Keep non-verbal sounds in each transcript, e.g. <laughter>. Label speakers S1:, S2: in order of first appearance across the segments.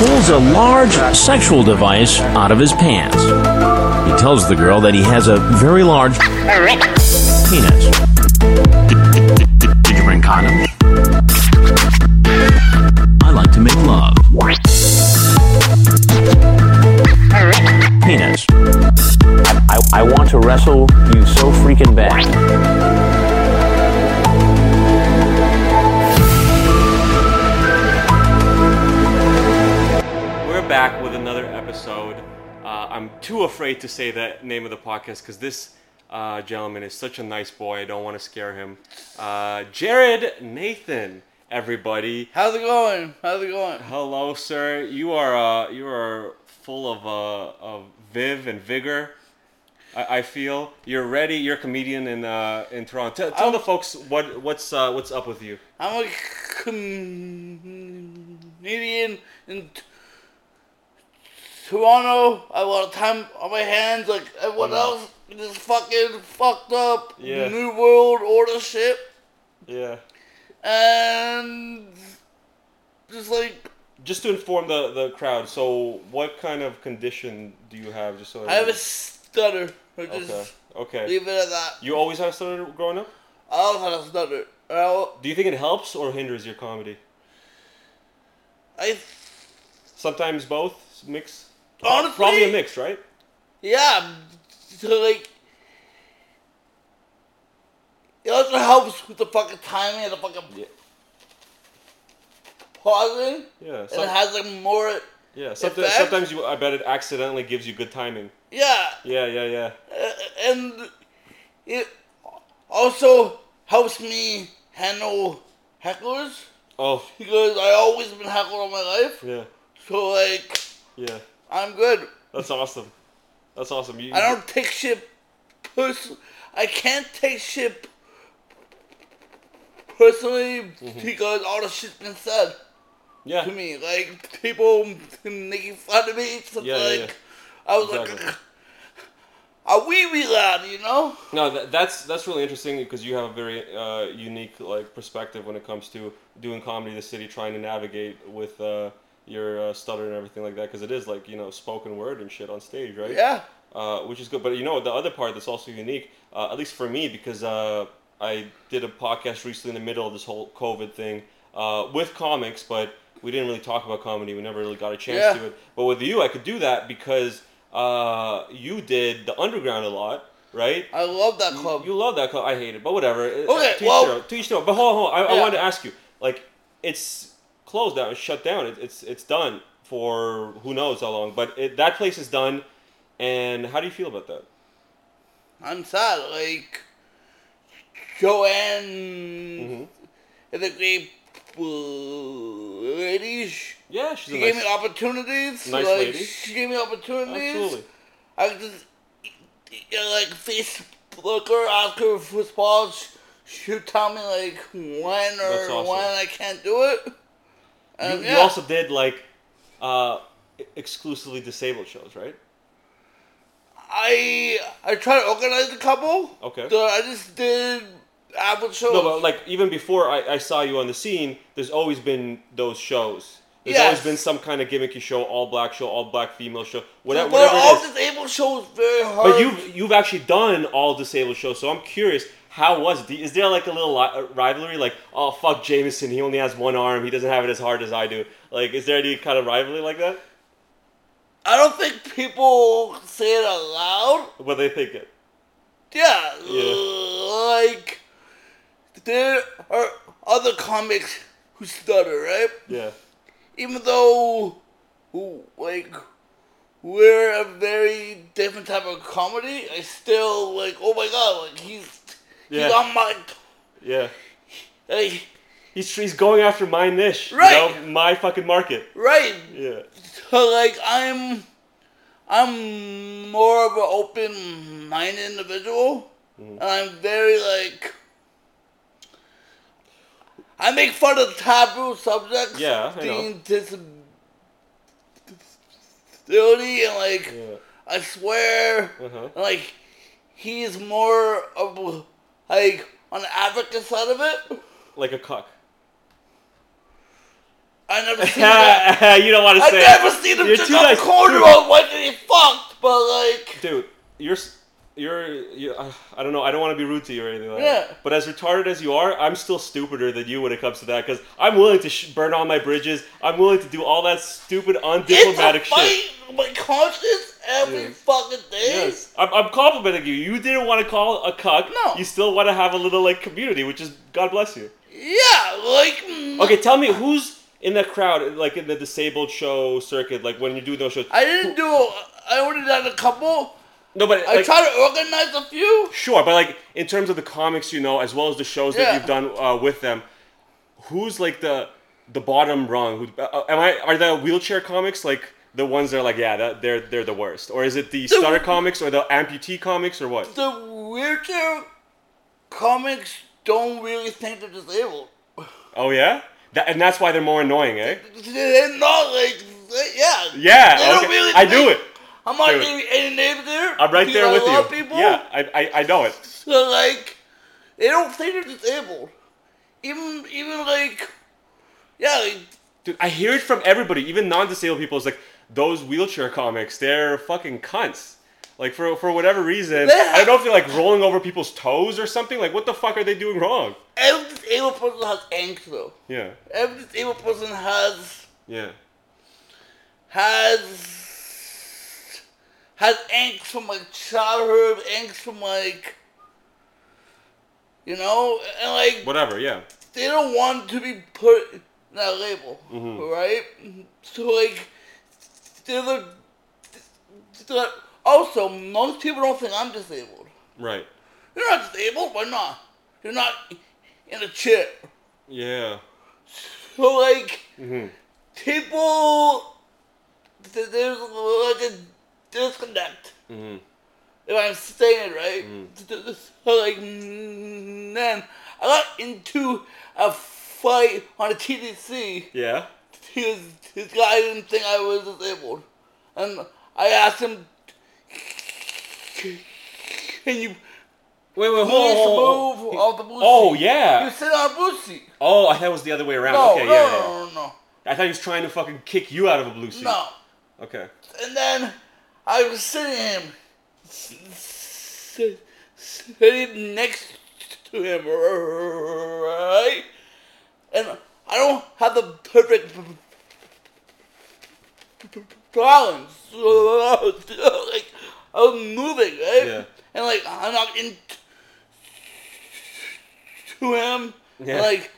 S1: pulls a large sexual device out of his pants. He tells the girl that he has a very large penis. Did you bring condoms? I like to make love. Penis. I, I, I want to wrestle you so freaking bad.
S2: Back with another episode. Uh, I'm too afraid to say the name of the podcast because this uh, gentleman is such a nice boy. I don't want to scare him. Uh, Jared Nathan, everybody.
S3: How's it going? How's it going?
S2: Hello, sir. You are uh, you are full of uh, of viv and vigor. I, I feel you're ready. You're a comedian in uh, in Toronto. Tell, tell
S3: I'm-
S2: the folks what what's uh, what's up with you.
S3: I'm a comedian in Toronto. I have a lot of time on my hands, like everyone oh, else. This fucking fucked up
S2: Yeah.
S3: New World Order shit.
S2: Yeah.
S3: And just like,
S2: Just to inform the, the crowd, so what kind of condition do you have? Just so
S3: I have a stutter. Just
S2: Okay. Okay.
S3: leave it at that.
S2: You always have stutter growing up?
S3: I also had a stutter. I,
S2: Do you think it helps or hinders your comedy?
S3: I
S2: Sometimes both mix.
S3: Honestly-
S2: probably a mix, right?
S3: Yeah, so like, it also helps with the fucking timing and the fucking
S2: Yeah.
S3: pausing.
S2: Yeah.
S3: and it has like more,
S2: yeah. Sometimes,
S3: effect.
S2: sometimes you, I bet it accidentally gives you good timing.
S3: yeah,
S2: Yeah, yeah, yeah.
S3: uh, and it also helps me handle hecklers
S2: Oh,
S3: because I always been heckled all my life.
S2: yeah,
S3: So like,
S2: yeah.
S3: I'm good.
S2: That's awesome. That's awesome. You,
S3: I don't take shit pers- I can't take shit personally
S2: Mm-hmm.
S3: because all the shit's been said
S2: Yeah.
S3: to me. Like people making fun of me. So
S2: Yeah, yeah,
S3: like
S2: yeah.
S3: I was
S2: Exactly.
S3: like a wee wee lad, you know?
S2: No, that, that's that's really interesting because you have a very uh, unique like perspective when it comes to doing comedy in the city, trying to navigate with uh, your uh, stutter and everything like that. Because it is like you know spoken word and shit on stage, right?
S3: Yeah.
S2: uh, which is good. But you know, the other part that's also unique, uh, at least for me, because uh, I did a podcast recently in the middle of this whole COVID thing uh, with comics, but we didn't really talk about comedy. We never really got a chance
S3: Yeah.
S2: to it. But with you, I could do that because uh, you did the underground a lot, right?
S3: I love that club.
S2: You love that club. I hate it, but whatever.
S3: Okay,
S2: to each
S3: well-
S2: their own, to each their own. But hold on, hold on. I, I wanted to ask you, like, it's closed down, it's shut down, it, it's it's done for who knows how long. But it, that place is done, and how do you feel about that?
S3: I'm sad. Like Joanne
S2: Mm-hmm.
S3: is a great lady. She
S2: Yeah, she's
S3: she
S2: a
S3: gave me opportunities.
S2: nice
S3: like,
S2: lady.
S3: She gave me opportunities.
S2: absolutely.
S3: I just like Facebook her, ask her for spots. She'd tell me like when or
S2: awesome.
S3: when I can't do it.
S2: You,
S3: And,
S2: you also did like uh, exclusively disabled shows, right?
S3: I I tried to organize a couple.
S2: Okay.
S3: So I just did average shows.
S2: No, but like even before I, I saw you on the scene, there's always been those shows. There's
S3: Yes.
S2: always been some kind of gimmicky show, all black show, all black female show, whatever,
S3: but
S2: whatever
S3: all disabled shows very hard.
S2: But you've you've actually done all disabled shows, so I'm curious. How was it? Is there like a little li- uh, rivalry? Like, oh fuck, Jameson, he only has one arm. He doesn't have it as hard as I do. Like, is there any kind of rivalry like that?
S3: I don't think people say it aloud. loud.
S2: What they think it?
S3: Yeah,
S2: Yeah.
S3: like there are other comics who stutter, right?
S2: Yeah.
S3: Even though, like, we're a very different type of comedy. I still like, oh my god, like he's he's
S2: Yeah.
S3: on my
S2: Yeah.
S3: like
S2: He's he's going after my niche.
S3: Right.
S2: You know, my fucking market.
S3: right.
S2: Yeah.
S3: So like I'm, I'm more of an open-minded individual,
S2: Mm-hmm.
S3: and I'm very like. I make fun of taboo subjects.
S2: Yeah, I know.
S3: being disability and like
S2: Yeah.
S3: I swear,
S2: Uh-huh.
S3: like he's more of like on the advocate side of it.
S2: Like a cock.
S3: I never <laughs> seen that. <laughs>
S2: you don't want to
S3: I
S2: say.
S3: I never
S2: it.
S3: seen him
S2: You're
S3: just
S2: too
S3: a
S2: nice.
S3: corner
S2: Dude.
S3: of what he fucked, but like,
S2: dude, you're you're you, uh, I don't know. I don't want to be rude to you or anything like
S3: Yeah.
S2: that. But as retarded as you are, I'm still stupider than you when it comes to that because I'm willing to sh- burn all my bridges. I'm willing to do all that stupid,
S3: it's a
S2: undiplomatic
S3: fight
S2: shit.
S3: my conscience every fucking day.
S2: Yes, I'm, I'm complimenting you. You didn't want to call a cuck.
S3: No.
S2: You still want to have a little like community, which is God bless you.
S3: Yeah, like. mm,
S2: Okay, tell me who's in that crowd, like in the disabled show circuit, like when you do those shows.
S3: I didn't do. I only done a couple.
S2: No, but
S3: I
S2: like,
S3: tried to organize a few.
S2: Sure, but like in terms of the comics, you know, as well as the shows that you've done uh, with them, who's like the the bottom rung? Who uh, am I? Are the wheelchair comics like the ones that are like, yeah, that, they're they're the worst, or is it the stutter comics or the amputee comics or what?
S3: The wheelchair comics don't really think they're disabled.
S2: Oh yeah, that, and that's why they're more annoying, eh?
S3: They're not like. Yeah.
S2: Yeah, okay.
S3: really
S2: I do it.
S3: I'm not
S2: Dude.
S3: giving any names there.
S2: I'm right there with you.
S3: People.
S2: Yeah, I, I I know it.
S3: So like, they don't think they're disabled. Even even like, yeah, like,
S2: Dude, I hear it from everybody, even non-disabled people. It's like those wheelchair comics, they're fucking cunts. Like for for whatever reason, I don't know if they're like rolling over people's toes or something. Like what the fuck are they doing wrong?
S3: every disabled person has angst though.
S2: Yeah,
S3: Every disabled person has
S2: yeah,
S3: has has angst from like childhood, angst from like you know, and like
S2: whatever. Yeah,
S3: they don't want to be put in that label,
S2: Mm-hmm.
S3: right? So like, they're the, they're- also most people don't think I'm disabled.
S2: right.
S3: You're not disabled. Why not? You're not in a chair.
S2: Yeah,
S3: So like,
S2: hmm
S3: people, there's like a disconnect.
S2: hmm
S3: If I'm saying it right, th- so like, then I got into a fight on a TTC.
S2: yeah.
S3: His his guy didn't think I was disabled, and I asked him, "Can you
S2: Wait, wait, hold, hold,
S3: move
S2: hold.
S3: off the blue
S2: Oh
S3: seat?"
S2: yeah.
S3: You sit on a blue seat.
S2: Oh, I thought it was the other way around.
S3: No,
S2: okay,
S3: no,
S2: yeah,
S3: no,
S2: yeah.
S3: no, no,
S2: I thought he was trying to fucking kick you out of a blue seat.
S3: no.
S2: Okay.
S3: And then I was sitting him, sitting next to him, right? And I don't have the perfect balance. So, <laughs> like, I was moving, right?
S2: Yeah.
S3: And like, I knocked into him.
S2: Yeah.
S3: Like,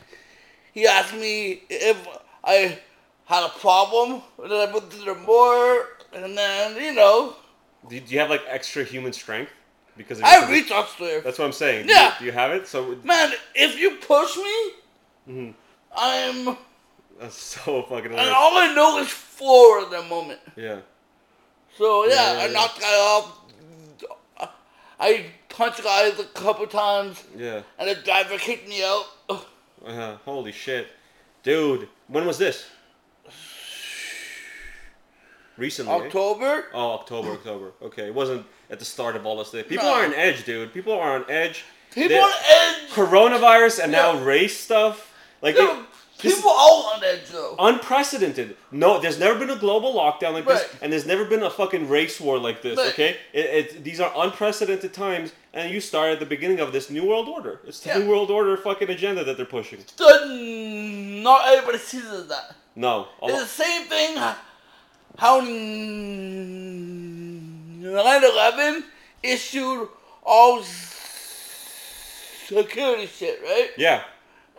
S3: he asked me if I had a problem, and then I put to the more, and then, you know,
S2: Do you have like extra human strength? Because of
S3: I reached upstairs.
S2: That's what I'm saying. Do you-
S3: Yeah.
S2: Do you, have it? So
S3: Man, if you push me,
S2: Mm-hmm.
S3: I'm.
S2: that's <laughs> so fucking.
S3: And all I know is floor at that moment.
S2: Yeah.
S3: So yeah,
S2: Yeah, yeah,
S3: I
S2: yeah.
S3: knocked the guy off. I punched guys a couple times,
S2: Yeah.
S3: and the driver kicked me out.
S2: Uh-huh. Holy shit, dude. When was this? Recently.
S3: October.
S2: Oh, October, October. Okay, it wasn't at the start of all this. People
S3: No.
S2: are on edge, dude. People are on edge.
S3: People
S2: They're-
S3: on edge.
S2: Coronavirus and now race stuff. Like
S3: Yeah,
S2: it-
S3: people all on edge though.
S2: unprecedented. No, there's never been a global lockdown like this, and there's never been a fucking race war like this.
S3: Right.
S2: Okay, it, it, these are unprecedented times, and you start at the beginning of this new world order. It's the
S3: Yeah.
S2: new world order fucking agenda that they're pushing.
S3: So, not everybody sees it as that.
S2: No,
S3: It's the same thing 9-11 issued all security shit, right?
S2: yeah,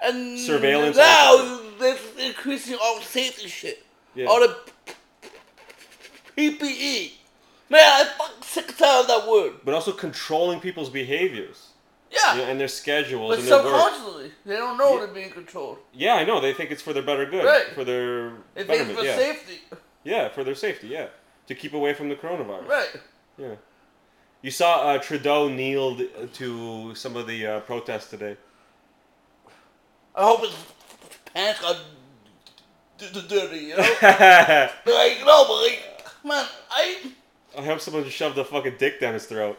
S3: And
S2: Surveillance
S3: now they're increasing all safety shit.
S2: Yeah.
S3: All the PPE. Man, I fucking sick and tired of that word.
S2: but also controlling people's behaviors
S3: Yeah.
S2: you know, and their schedules
S3: but
S2: and their work.
S3: subconsciously, they don't know
S2: Yeah.
S3: they're being controlled.
S2: Yeah, I know. They think it's for their better good,
S3: Right.
S2: for their
S3: They think it's for
S2: yeah,
S3: safety.
S2: Yeah, for their safety. Yeah, to keep away from the coronavirus.
S3: Right.
S2: Yeah. You saw uh, Trudeau kneeled to some of the uh, protests today.
S3: I hope his pants got d- d- dirty, you know?
S2: I <laughs>
S3: like, no, but like, man, I.
S2: hope someone just shoved a fucking dick down his throat.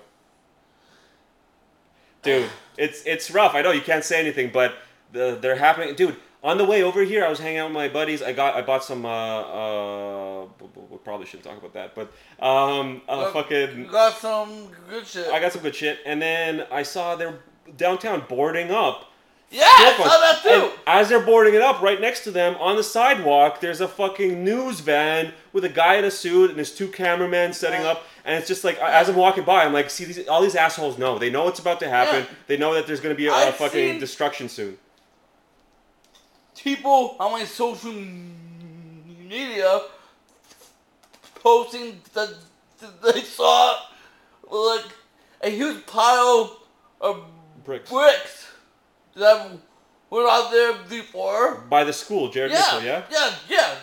S2: Dude, it's it's rough. I know you can't say anything, but the, they're happening. Dude, on the way over here, I was hanging out with my buddies. I got I bought some. Uh, uh, we- probably shouldn't talk about that, but um, uh,
S3: You
S2: fucking.
S3: got some good shit.
S2: I got some good shit, and then I saw they're downtown boarding up.
S3: yeah, I saw that too.
S2: And as they're boarding it up, right next to them on the sidewalk, there's a fucking news van with a guy in a suit and there's two cameramen setting
S3: Yeah.
S2: up. And it's just like, as I'm walking by, I'm like, see, these, all these assholes know. They know what's about to happen.
S3: Yeah.
S2: They know that there's going to be a, a fucking
S3: seen-
S2: destruction soon.
S3: People on my social media posting that they saw like a huge pile of
S2: Bricks.
S3: bricks that were out there before.
S2: By the school, Jared
S3: Yeah,
S2: Mitchell, yeah?
S3: yeah, yeah.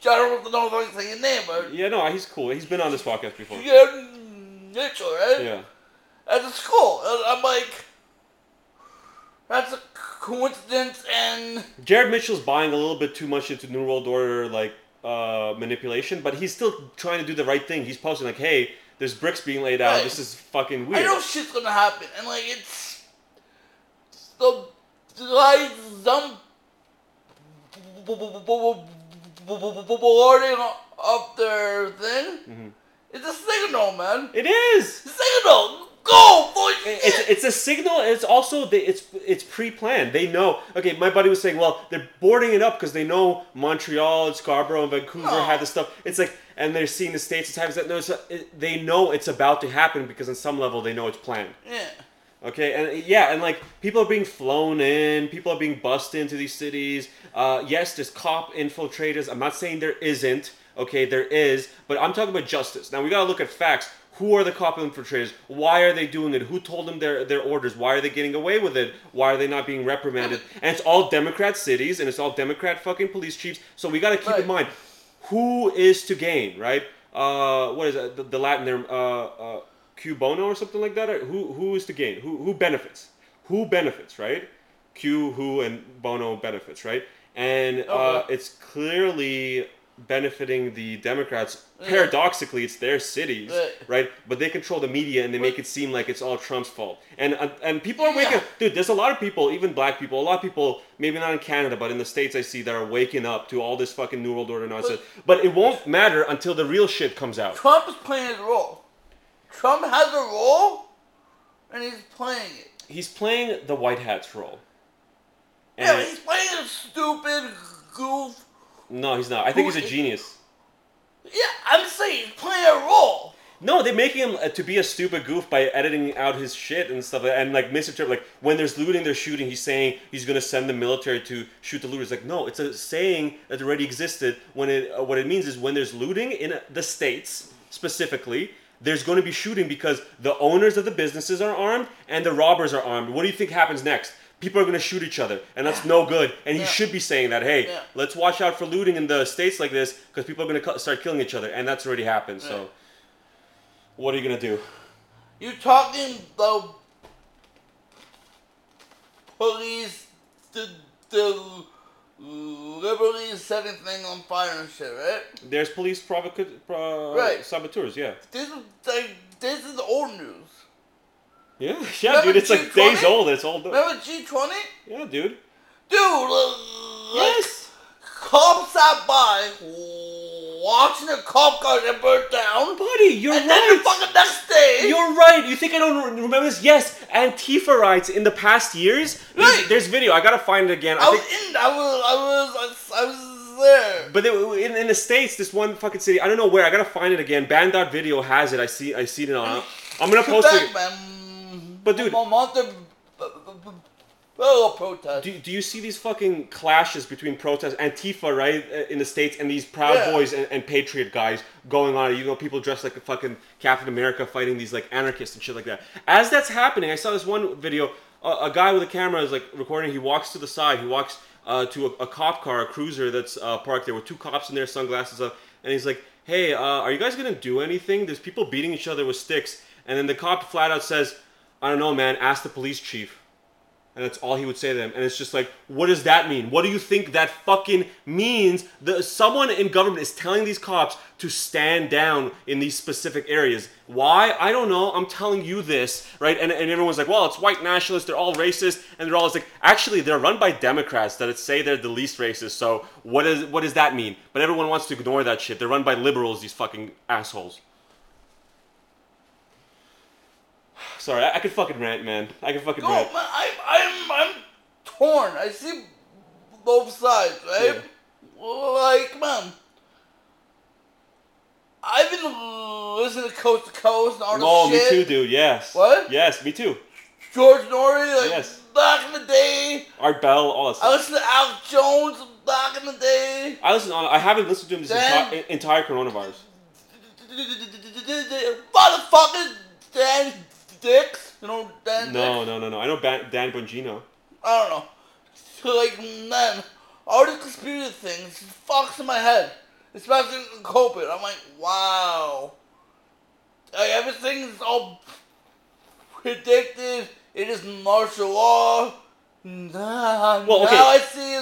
S3: I don't know if I can say your name, but
S2: Yeah, no, he's cool. He's been on this podcast before.
S3: yeah, Mitchell, right?
S2: Yeah.
S3: At the school, and I'm like, that's a coincidence, and
S2: Jared Mitchell's buying a little bit too much into New World Order, like, uh, manipulation, but he's still trying to do the right thing. He's posting, like, hey, there's bricks being laid out.
S3: Right.
S2: This is fucking weird."
S3: I know shit's gonna happen, and like it's the like some boarding up their thing. It's a signal, man.
S2: It is!
S3: Signal, go for shit.
S2: it's it's a signal. It's also the, it's it's pre-planned. They know. Okay, my buddy was saying, well, they're boarding it up because they know Montreal and Scarborough and Vancouver
S3: No.
S2: had this stuff. It's like, and they're seeing the states. It's having that. No, it, they know it's about to happen because on some level they know it's planned.
S3: yeah.
S2: Okay, and yeah, and like people are being flown in, people are being bussed into these cities. Uh, yes, there's cop infiltrators. I'm not saying there isn't. Okay, there is, but I'm talking about justice. Now we gotta look at facts. Who are the cop infiltrators? Why are they doing it? Who told them their their orders? Why are they getting away with it? Why are they not being reprimanded? <laughs> And it's all Democrat cities, and it's all Democrat fucking police chiefs. So we gotta keep
S3: Right.
S2: in mind who is to gain, right? Uh, what is it? The, the Latin term, uh, uh, cui bono or something like that. Who who is to gain? Who who benefits? Who benefits, right? cui who and bono benefits, right? And uh,
S3: Okay.
S2: it's clearly benefiting the Democrats.
S3: Yeah.
S2: Paradoxically, it's their cities,
S3: Right.
S2: right? But they control the media and they make it seem like it's all Trump's fault. And uh, and people are
S3: Yeah.
S2: waking. Dude, there's a lot of people, even black people, a lot of people, maybe not in Canada, but in the states, I see that are waking up to all this fucking New World Order nonsense. But it won't matter until the real shit comes out.
S3: Trump is playing his role. Trump has a role, and he's playing it.
S2: He's playing the white hat's role.
S3: Yeah,
S2: And
S3: he's playing a stupid goof.
S2: No, he's not. I think
S3: Who
S2: he's a
S3: is-
S2: genius.
S3: Yeah, I'm saying he's playing a role.
S2: No, they're making him uh, to be a stupid goof by editing out his shit and stuff, and like misinterpret. Like when there's looting, they're shooting. He's saying he's gonna send the military to shoot the looters. Like no, it's a saying that already existed. When it uh, what it means is when there's looting in uh, the states specifically, there's going to be shooting because the owners of the businesses are armed and the robbers are armed. What do you think happens next? People are going to shoot each other, and that's no good. And he should be saying that. Hey, let's watch out for looting in the states like this because people are going to start killing each other, and that's already happened. So. What are you gonna do?
S3: You talking the police, the the liberally setting thing on fire and shit, right?
S2: There's police provoca- pro-
S3: Right.
S2: saboteurs, yeah.
S3: This is like this is old news.
S2: Yeah, <laughs> yeah,
S3: Remember
S2: dude. It's like
S3: G20?
S2: days old. It's old.
S3: Remember G twenty?
S2: Yeah, dude.
S3: Dude, uh, like,
S2: Yes.
S3: cops sat by watching a cop car get burnt down,
S2: Buddy, you're
S3: and then the
S2: right.
S3: fucking next day,
S2: You're right. You think I don't remember this? Yes, Antifa riots in the past years. There's,
S3: Right.
S2: there's video. I gotta find it again.
S3: I
S2: I
S3: was
S2: think,
S3: in, I was, I was, I was, I was there.
S2: but they, in, in the states, this one fucking city. I don't know where. I gotta find it again. Banned Video has it. I see. I see it on. I'm gonna post it.
S3: man.
S2: But dude-
S3: Bello protest.
S2: Do, do you see these fucking clashes between protests, Antifa, right, uh, in the States, and these Proud
S3: Yeah.
S2: Boys and, and Patriot guys going on? You know, people dressed like a fucking Captain America fighting these, like, anarchists and shit like that. As that's happening, I saw this one video, a, a guy with a camera is, like, recording. He walks to the side. He walks uh, to a, a cop car, a cruiser that's uh, parked there with two cops in there, sunglasses up, and he's like, hey, uh, are you guys gonna do anything? There's people beating each other with sticks. And then the cop flat out says, I don't know, man, ask the police chief. and that's all he would say to them. And it's just like, what does that mean? What do you think that fucking means? The someone in government is telling these cops to stand down in these specific areas. Why? I don't know. I'm telling you this, right? And, and everyone's like, well, it's white nationalists. They're all racist, and they're all like, actually, they're run by Democrats that say they're the least racist. So what is what does that mean? But everyone wants to ignore that shit. They're run by liberals. These fucking assholes. Sorry, I, I could fucking rant, man. I could fucking
S3: No,
S2: rant.
S3: man, I, I'm, I'm torn. I see both sides, right? Like, man, I've been listening to Coast to Coast and all this
S2: Oh, me too, dude. Yes.
S3: What?
S2: Yes, me too.
S3: George Noory, like
S2: Yes.
S3: back in the day.
S2: Art Bell, all that
S3: I
S2: stuff.
S3: listened to Alex Jones back in the day.
S2: I listen. On, I haven't listened to him this
S3: Dan-
S2: enti- entire coronavirus.
S3: Motherfucker, Dan Dicks. You know Dan
S2: No,
S3: Dicks?
S2: no, no, no. I know Ban- Dan Bongino.
S3: I don't know. So like, man, all these conspiracy things fucks in my head. Especially in COVID. I'm like, wow. Like, everything's all predicted. It is martial law. Nah,
S2: Well, okay.
S3: now I see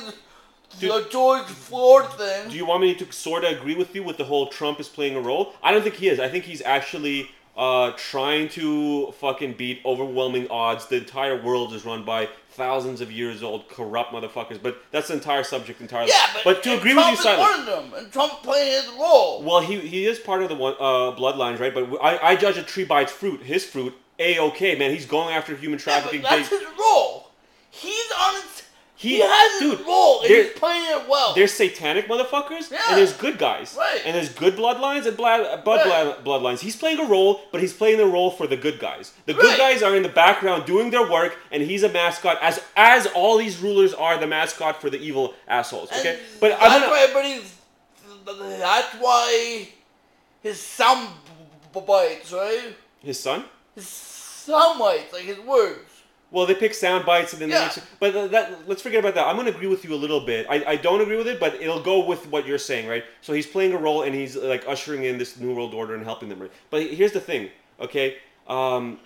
S3: the George Floyd thing.
S2: Do you want me to sort of agree with you with the whole Trump is playing a role? I don't think he is. I think he's actually uh, trying to fucking beat overwhelming odds. The entire world is run by thousands of years old corrupt motherfuckers. But that's the entire subject entirely.
S3: yeah, but,
S2: to agree
S3: Trump
S2: with you,
S3: is
S2: Simon.
S3: one of them, and Trump playing his role.
S2: Well, he he is part of the one uh, bloodlines, right? But I, I judge a tree by its fruit. His fruit, a okay, man. He's going after human
S3: Yeah,
S2: trafficking.
S3: but that's his role. He's on. He,
S2: He-
S3: has his
S2: dude,
S3: role, and he's playing it well.
S2: there's satanic motherfuckers,
S3: Yeah.
S2: and there's good guys,
S3: Right.
S2: and there's good bloodlines and blood, uh, blood,
S3: Right.
S2: bloodlines. He's playing a role, but he's playing the role for the good guys. The good guys are in the background doing their work, and he's a mascot, as as all these rulers are the mascot for the evil assholes.
S3: And
S2: Okay, but
S3: that's
S2: I'm gonna,
S3: why everybody's. That's why his sound b- bites, right?
S2: his son.
S3: His sound bites, like his words.
S2: Well, they pick sound bites and then
S3: Yeah.
S2: they, but th- that let's forget about that. I'm going to agree with you a little bit. I, I don't agree with it, but it'll go with what you're saying, right? So he's playing a role and he's like ushering in this new world order and helping them. Right? But here's the thing, okay? Um,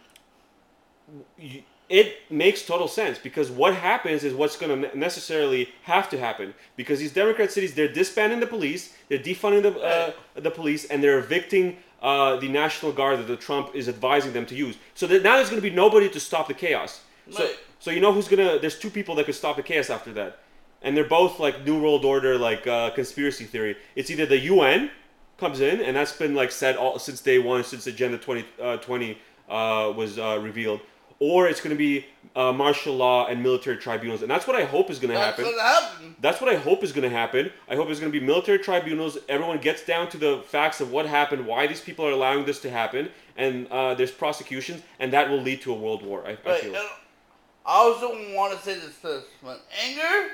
S2: y- it makes total sense because what happens is what's going to necessarily have to happen because these Democrat cities they're disbanding the police, they're defunding the uh, the police, and they're evicting uh, the National Guard that the Trump is advising them to use. So that now there's going to be nobody to stop the chaos. So, so you know who's gonna? There's two people that could stop the chaos after that, and they're both like New World Order, like uh, conspiracy theory. It's either the UN comes in, and that's been like said all since day one, since Agenda 2020 uh, was uh, revealed, or it's gonna be uh, martial law and military tribunals, and that's what I hope is gonna
S3: That's
S2: happen.
S3: what happened.
S2: That's what I hope is going to happen. I hope it's going to be military tribunals. Everyone gets down to the facts of what happened, why these people are allowing this to happen, and uh, there's prosecutions, and that will lead to a world war. I, I feel.
S3: I also want to say this: this man, anger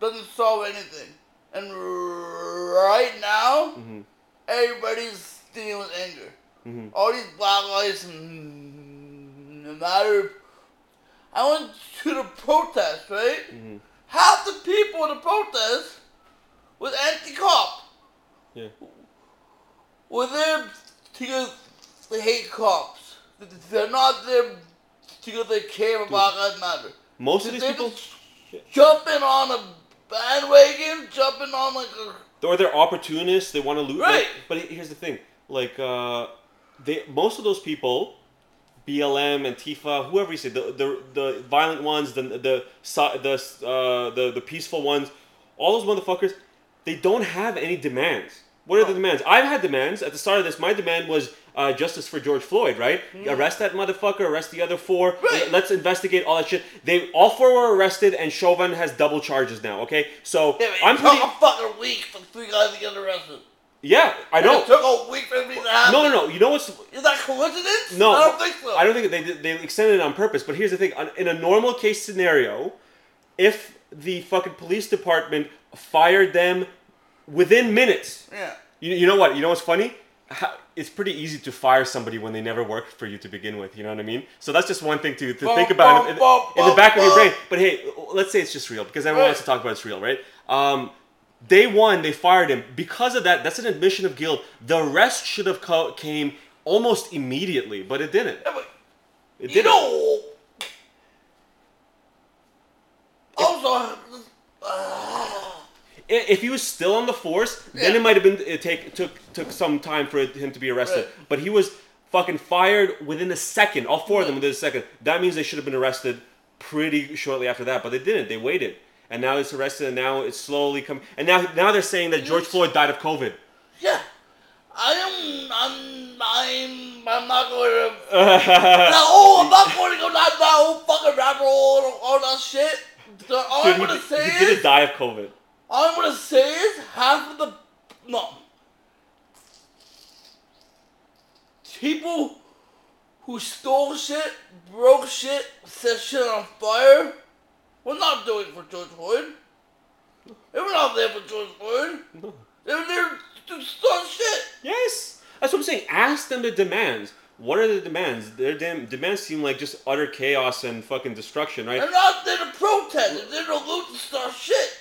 S3: doesn't solve anything, and right now,
S2: Mhm.
S3: everybody's dealing with anger.
S2: Mhm.
S3: All these black lives matter. I went to the protest, right?
S2: Mhm.
S3: Half the people in the protest was anti-cop.
S2: Yeah.
S3: Were there because they hate cops. They're not there because they care about Lives Matter.
S2: Most of these people,
S3: jumping on a bandwagon, jumping on like a
S2: or they're opportunists. They want to loot.
S3: Right.
S2: But here's the thing: like, uh, they most of those people, BLM and Tifa, whoever you say, the the, the violent ones, the the the uh, the the peaceful ones, all those motherfuckers, they don't have any demands. What are the demands? I've had demands. At the start of this, my demand was uh, justice for George Floyd, right? Arrest that motherfucker, arrest the other four.
S3: Right.
S2: Let's investigate all that shit. They all four were arrested, and Chauvin has double charges now. Okay, so
S3: yeah,
S2: I'm
S3: it took
S2: pretty.
S3: a fucking week for three guys to get arrested.
S2: Yeah, I
S3: It
S2: know.
S3: took a week for me to happen.
S2: No, no, no. You know what's
S3: Is that coincidence?
S2: no?
S3: I don't think so.
S2: I don't think they they extended it on purpose. But here's the thing: in a normal case scenario, if the fucking police department fired them within minutes,
S3: Yeah.
S2: you, you know what? You know what's funny? How, it's pretty easy to fire somebody when they never worked for you to begin with. You know what I mean? So that's just one thing to, to
S3: Bum,
S2: think about
S3: bum,
S2: in,
S3: bum,
S2: in the back of your brain. But hey, let's say it's just real because everyone
S3: Right.
S2: wants to talk about it's real, right? Um, day one, they fired him because of that. That's an admission of guilt. The rest should have co- came almost immediately, but it didn't.
S3: Yeah, but
S2: It
S3: you
S2: didn't.
S3: know, so. Uh,
S2: If he was still on the force, then
S3: Yeah.
S2: it might have been it take took took some time for him to be arrested.
S3: Right.
S2: But he was fucking fired within a second. All four of them within a second. That means they should have been arrested pretty shortly after that. But they didn't. They waited, and now it's arrested, and now it's slowly coming. And now now they're saying that George Floyd died of COVID.
S3: yeah. I am. I'm. I'm. I'm not going to. <laughs> no, oh, I'm not going to go down that whole fucking rabbit hole and all that shit. So all
S2: Dude,
S3: I'm gonna say
S2: he didn't die of COVID.
S3: All I'm gonna say is, half of the no people who stole shit, broke shit, set shit on fire. We're not doing it for George Floyd. They were not there for George Floyd. They were there to start shit.
S2: Yes, that's what I'm saying. Ask them the demands. What are the demands? Their dem- demands seem like just utter chaos and fucking destruction, right?
S3: They're not there to protest. They're there to loot and start shit.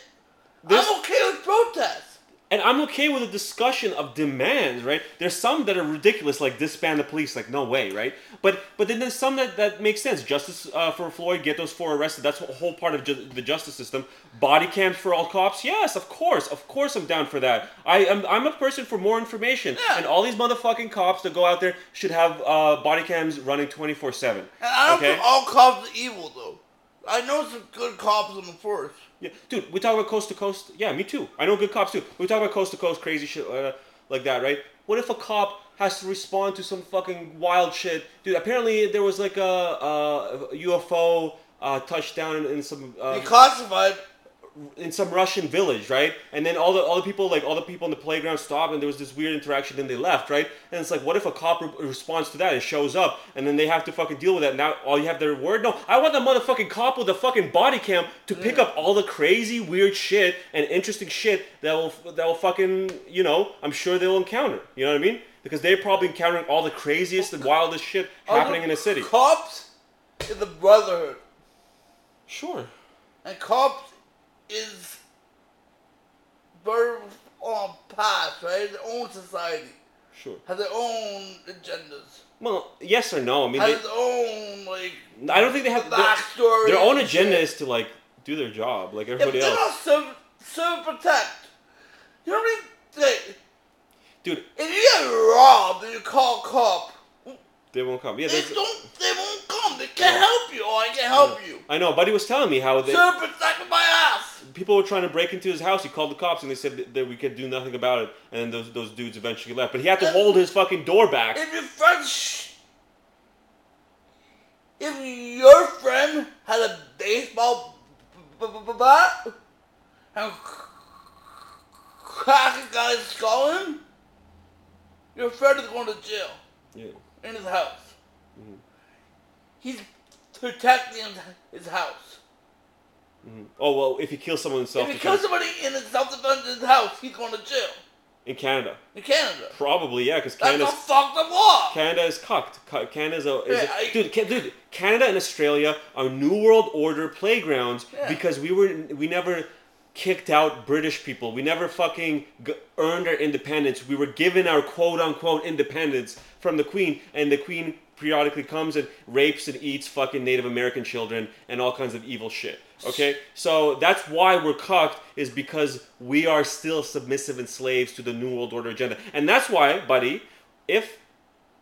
S2: There's-
S3: I'm okay with protests.
S2: And I'm okay with a discussion of demands, right? There's some that are ridiculous, like disband the police, like no way, right? But but then there's some that, that makes sense. Justice uh, for Floyd, get those four arrested. That's a whole part of ju- the justice system. Body cams for all cops, yes, of course, of course, I'm down for that. I am I'm a person for more information,
S3: Yeah.
S2: and all these motherfucking cops that go out there should have uh, body cams running 24 seven.
S3: And I don't
S2: Okay.
S3: think all cops are evil though. I know some good cops in the force.
S2: Yeah, dude, we talk about coast to coast. Yeah, me too. I know good cops too. We talk about coast to coast crazy shit uh, like that, right? What if a cop has to respond to some fucking wild shit, dude? Apparently there was like a, a UFO uh, touchdown in, some uh,
S3: Declassified.
S2: In some Russian village, right? And then all the all the people like all the people in the playground stopped, and there was this weird interaction. Then they left, right? And it's like, what if a cop re- responds to that and shows up, and then they have to fucking deal with that? Now all you have their word. No, I want the motherfucking cop with a fucking body cam to pick up all the crazy, weird shit and interesting shit that will that will fucking you know I'm sure they'll encounter. You know what I mean? Because they're probably encountering all the craziest and wildest shit happening in the city.
S3: Cops is the brotherhood.
S2: Sure.
S3: And cops is very on path, right? Their own society.
S2: Sure.
S3: Has their own agendas.
S2: Well, yes or no? I mean,
S3: Has
S2: they,
S3: own like
S2: I don't think they have their,
S3: backstory.
S2: their own agenda
S3: shit.
S2: is to like do their job like everybody
S3: they're
S2: else.
S3: not serve, serve protect. You know what I mean? Like,
S2: Dude,
S3: if you get robbed and you call a cop,
S2: they won't come. Yeah,
S3: they don't. They won't come. They can't help you. Or I can't help you.
S2: I know. Buddy was telling me how they,
S3: Serve protect my ass.
S2: people were trying to break into his house. He called the cops and they said that, that we could do nothing about it. And then those those dudes eventually left. But he had to hold his fucking door back.
S3: If your friend, sh- if your friend had a baseball b- b- b- bat and crack a guy's skull in, your friend is going to jail
S2: Yeah.
S3: In his house.
S2: Mm-hmm.
S3: He's protecting his house.
S2: Oh well, if he kills someone in self, If
S3: he kills somebody in his self-defense in his house, he's going to jail
S2: in Canada,
S3: in Canada.
S2: probably yeah, because
S3: That's
S2: Canada's
S3: a fucked up law.
S2: Canada is cucked. Ca- Canada's a, is
S3: Yeah,
S2: a
S3: I-
S2: dude, ca- dude. Canada and Australia are New World Order playgrounds
S3: Yeah.
S2: because we were we never kicked out British people. We never fucking g- earned our independence. We were given our quote unquote independence from the Queen, and the Queen periodically comes and rapes and eats fucking Native American children and all kinds of evil shit. Okay, so that's why we're cucked is because we are still submissive and slaves to the New World Order agenda, and that's why, buddy, if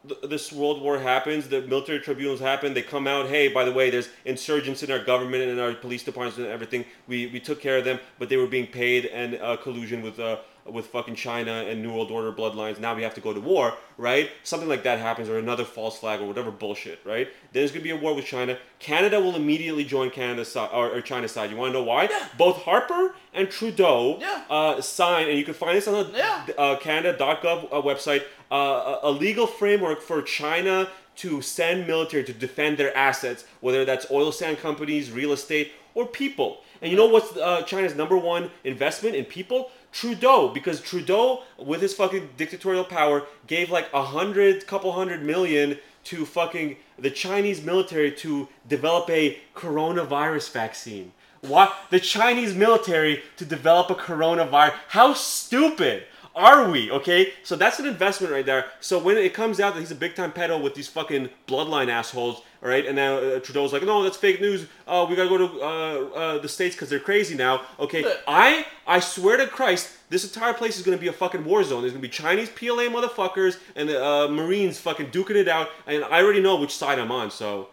S2: th- this world war happens, the military tribunals happen, they come out, hey, by the way, there's insurgents in our government and in our police departments and everything. We, we took care of them, but they were being paid and uh, collusion with uh, with fucking China and New World Order bloodlines. Now we have to go to war, right? Something like that happens, or another false flag, or whatever bullshit, right? There's gonna be a war with China. Canada will immediately join Canada's side or, or China's side. You want to know why?
S3: Yeah.
S2: Both Harper and Trudeau
S3: Yeah.
S2: uh, sign, and you can find this on the
S3: Yeah.
S2: uh, Canada.gov uh, website, uh, a legal framework for China to send military to defend their assets, whether that's oil sand companies, real estate, or people. And you know what's uh, China's number one investment in people? Trudeau, because Trudeau, with his fucking dictatorial power, gave like a hundred, couple hundred million to fucking the Chinese military to develop a coronavirus vaccine. What? The Chinese military to develop a coronavirus. How stupid are we? Okay, so that's an investment right there. So when it comes out that he's a big time pedo with these fucking bloodline assholes, all right, and now uh, Trudeau's like, no, that's fake news. Uh, we gotta go to uh, uh, the states because they're crazy now. Okay, I I swear to Christ, this entire place is gonna be a fucking war zone. There's gonna be Chinese PLA motherfuckers and the uh, Marines fucking duking it out, and I already know which side I'm on. So.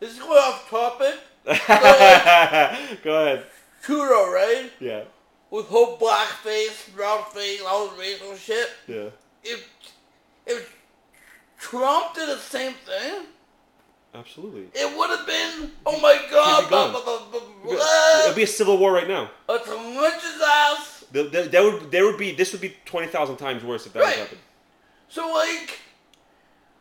S3: This is going off topic. <laughs>
S2: Go ahead.
S3: Trudeau, right?
S2: Yeah.
S3: With whole blackface, brown face, all this racial shit.
S2: Yeah.
S3: If if Trump did the same thing,
S2: Absolutely.
S3: it would have been oh my god,
S2: be
S3: blah, blah, blah, blah,
S2: It'd be a civil war right now.
S3: Let's lynch his ass.
S2: The, the, that would there would be this would be twenty thousand times worse if that
S3: Right.
S2: happened.
S3: So like,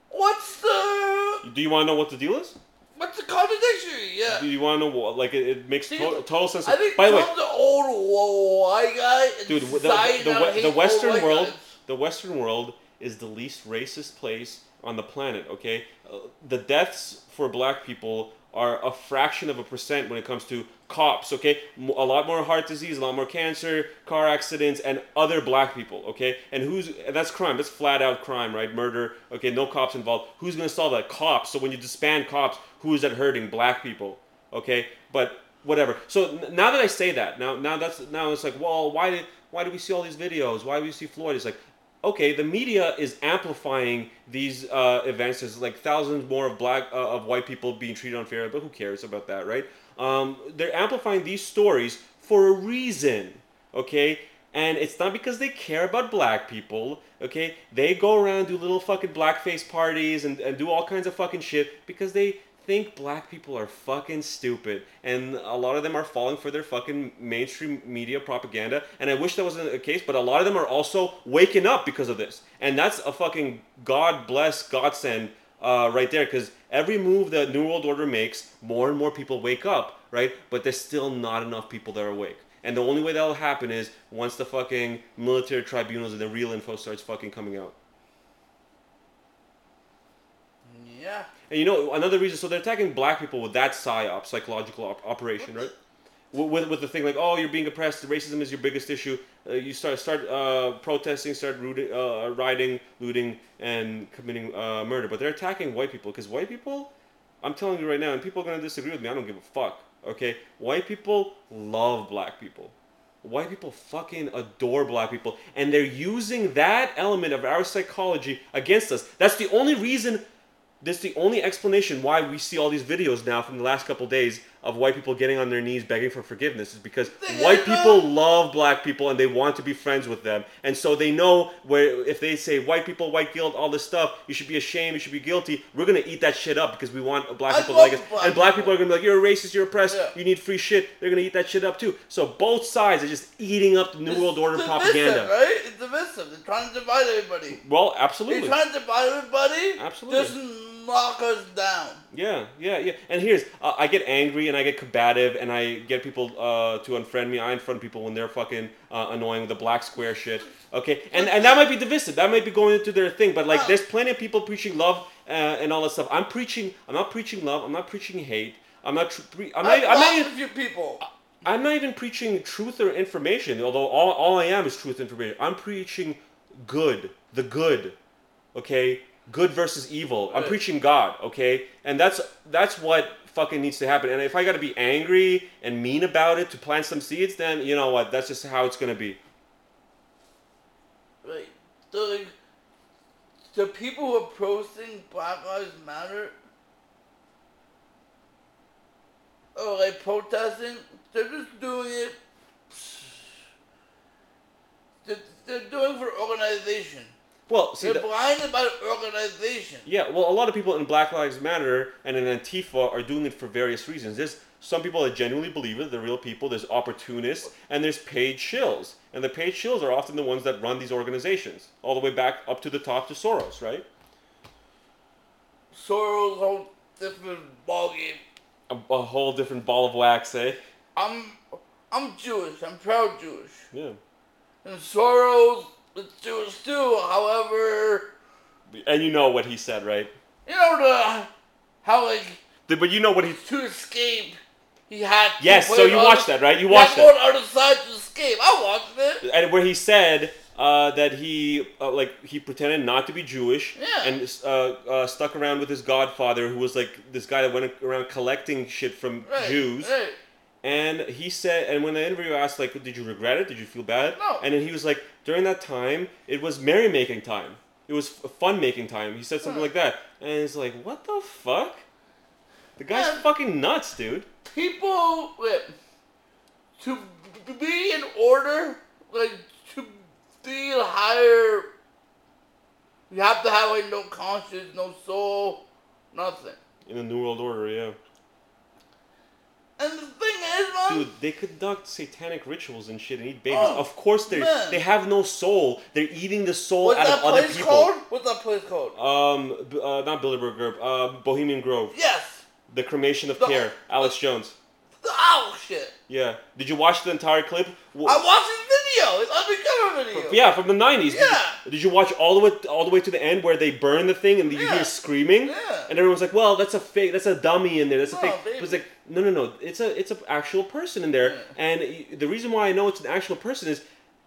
S3: what's the
S2: Do you want to know what the deal is?
S3: What's the contradiction? Yeah.
S2: Do you want to know what? Like it, it makes
S3: See,
S2: to- total sense.
S3: I think
S2: By the way,
S3: Trump's old white guy.
S2: dude, the, the, the, the, the Western world, the Western world is the least racist place on the planet. Okay, uh, the deaths for Black people are a fraction of a percent when it comes to cops. Okay, A lot more heart disease, a lot more cancer, car accidents, and other Black people. Okay, and who's that's crime. That's flat out crime, right? Murder. Okay, no cops involved. Who's gonna solve that? Cops. So when you disband cops, who is that hurting? Black people. Okay, but whatever. So now that I say that, now now that's now it's like, well, why did why do we see all these videos? Why do we see Floyd? It's like, okay, the media is amplifying these uh, events. There's like thousands more of black uh, of white people being treated unfairly, but who cares about that, right? Um, they're amplifying these stories for a reason, okay? And it's not because they care about black people, okay? They go around do little fucking blackface parties and, and do all kinds of fucking shit because they think black people are fucking stupid and a lot of them are falling for their fucking mainstream media propaganda and i wish that wasn't the case but a lot of them are also waking up because of this and that's a fucking god bless godsend uh, right there because every move that new world order makes more and more people wake up right but there's still not enough people that are awake and the only way that'll happen is once the fucking military tribunals and the real info starts fucking coming out
S3: Yeah.
S2: And you know another reason, so they're attacking black people with that psyop, psychological op- operation, right? With, with, the thing like, oh, you're being oppressed. Racism is your biggest issue. Uh, you start start uh, protesting, start rooting, uh, rioting, looting, and committing uh, murder. But they're attacking white people because white people, I'm telling you right now, and people are gonna disagree with me. I don't give a fuck. Okay, white people love black people. White people fucking adore black people, and they're using that element of our psychology against us. That's the only reason that's the only explanation why we see all these videos now from the last couple days of white people getting on their knees begging for forgiveness is because white people
S3: love.
S2: black people and they want to be friends with them and so they know where if they say white people white guilt all this stuff you should be ashamed you should be guilty we're gonna eat that shit up because we want black
S3: I
S2: people to like us
S3: black
S2: and black
S3: people.
S2: people are gonna be like you're a racist you're oppressed
S3: Yeah.
S2: you need free shit they're gonna eat that shit up too so both sides are just eating up the new
S3: It's
S2: world order
S3: divisive,
S2: propaganda
S3: right? It's divisive. They're trying to divide everybody.
S2: well absolutely.
S3: They're trying to divide everybody.
S2: Absolutely.
S3: Just knock us down.
S2: Yeah, yeah, yeah. And here's, uh, I get angry and I get combative and I get people uh, to unfriend me. I unfriend people when they're fucking uh, annoying with the black square shit. Okay, and and that might be divisive. That might be going into their thing. But like, there's plenty of people preaching love uh, and all that stuff. I'm preaching. I'm not preaching love. I'm not preaching hate. I'm not. Tr- pre- I'm not.
S3: I've
S2: I'm not even,
S3: people.
S2: I'm not even preaching truth or information, although all, all I am is truth and information. I'm preaching good, the good, okay? Good versus evil. I'm preaching God, okay? And that's that's what fucking needs to happen. And if I got to be angry and mean about it to plant some seeds, then you know what? That's just how it's gonna be.
S3: Right. The like, the people who are posting Black Lives Matter or like protesting, they're just doing it. They're, they're doing it for organization.
S2: Well, see,
S3: They're
S2: the-
S3: blinded by the organization.
S2: Yeah, well, a lot of people in Black Lives Matter and in Antifa are doing it for various reasons. There's some people that genuinely believe it, they're real people. There's opportunists, and there's paid shills. And the paid shills are often the ones that run these organizations, all the way back up to the top to Soros, right?
S3: Soros whole different ballgame.
S2: A, a whole different ball of wax, eh?
S3: I'm I'm Jewish. I'm proud Jewish.
S2: Yeah.
S3: And Soros is Jewish too. However,
S2: And you know what he said, right?
S3: you know the how like
S2: The- But you know what he.
S3: to escape he had. to
S2: Yes, so you watched that, right? You watched that.
S3: other side to escape. I watched it.
S2: and where he said uh, that he uh, like he pretended not to be Jewish
S3: Yeah.
S2: and uh, uh, stuck around with his godfather, who was like this guy that went around collecting shit from
S3: Right,
S2: Jews.
S3: Right.
S2: And he said, and when the interviewer asked, like, did you regret it? Did you feel bad?
S3: No.
S2: And then he was like, during that time, it was merrymaking time. It was fun making time. He said something like that. And it's like, what the fuck? The guy's
S3: Yeah.
S2: fucking nuts, dude.
S3: People, wait, to be in order, like to be higher, you have to have like no conscience, no soul, nothing.
S2: In the New World Order, yeah.
S3: And the thing is, man,
S2: Dude, they conduct satanic rituals and shit and eat babies.
S3: Oh,
S2: of course, they they have no soul. They're eating the soul
S3: what's
S2: out of other people.
S3: What's that place called? What's that place called?
S2: Um, uh, not Bilderberg Grove. Uh, Bohemian Grove.
S3: Yes,
S2: The cremation of
S3: The-
S2: Pierre. Alex Jones.
S3: the owl shit.
S2: Yeah. Did you watch the entire clip?
S3: I watched the video. It's undercover video.
S2: Yeah, from the nineties.
S3: Yeah.
S2: Did you watch all the way all the way to the end where they burn the thing and you
S3: Yeah.
S2: hear screaming?
S3: Yeah.
S2: And everyone's like, "Well, that's a fake. That's a dummy in there. That's a
S3: No,
S2: fake."
S3: baby.
S2: But it's like, no, no, no. It's a it's an actual person in there.
S3: Yeah.
S2: And the reason why I know it's an actual person is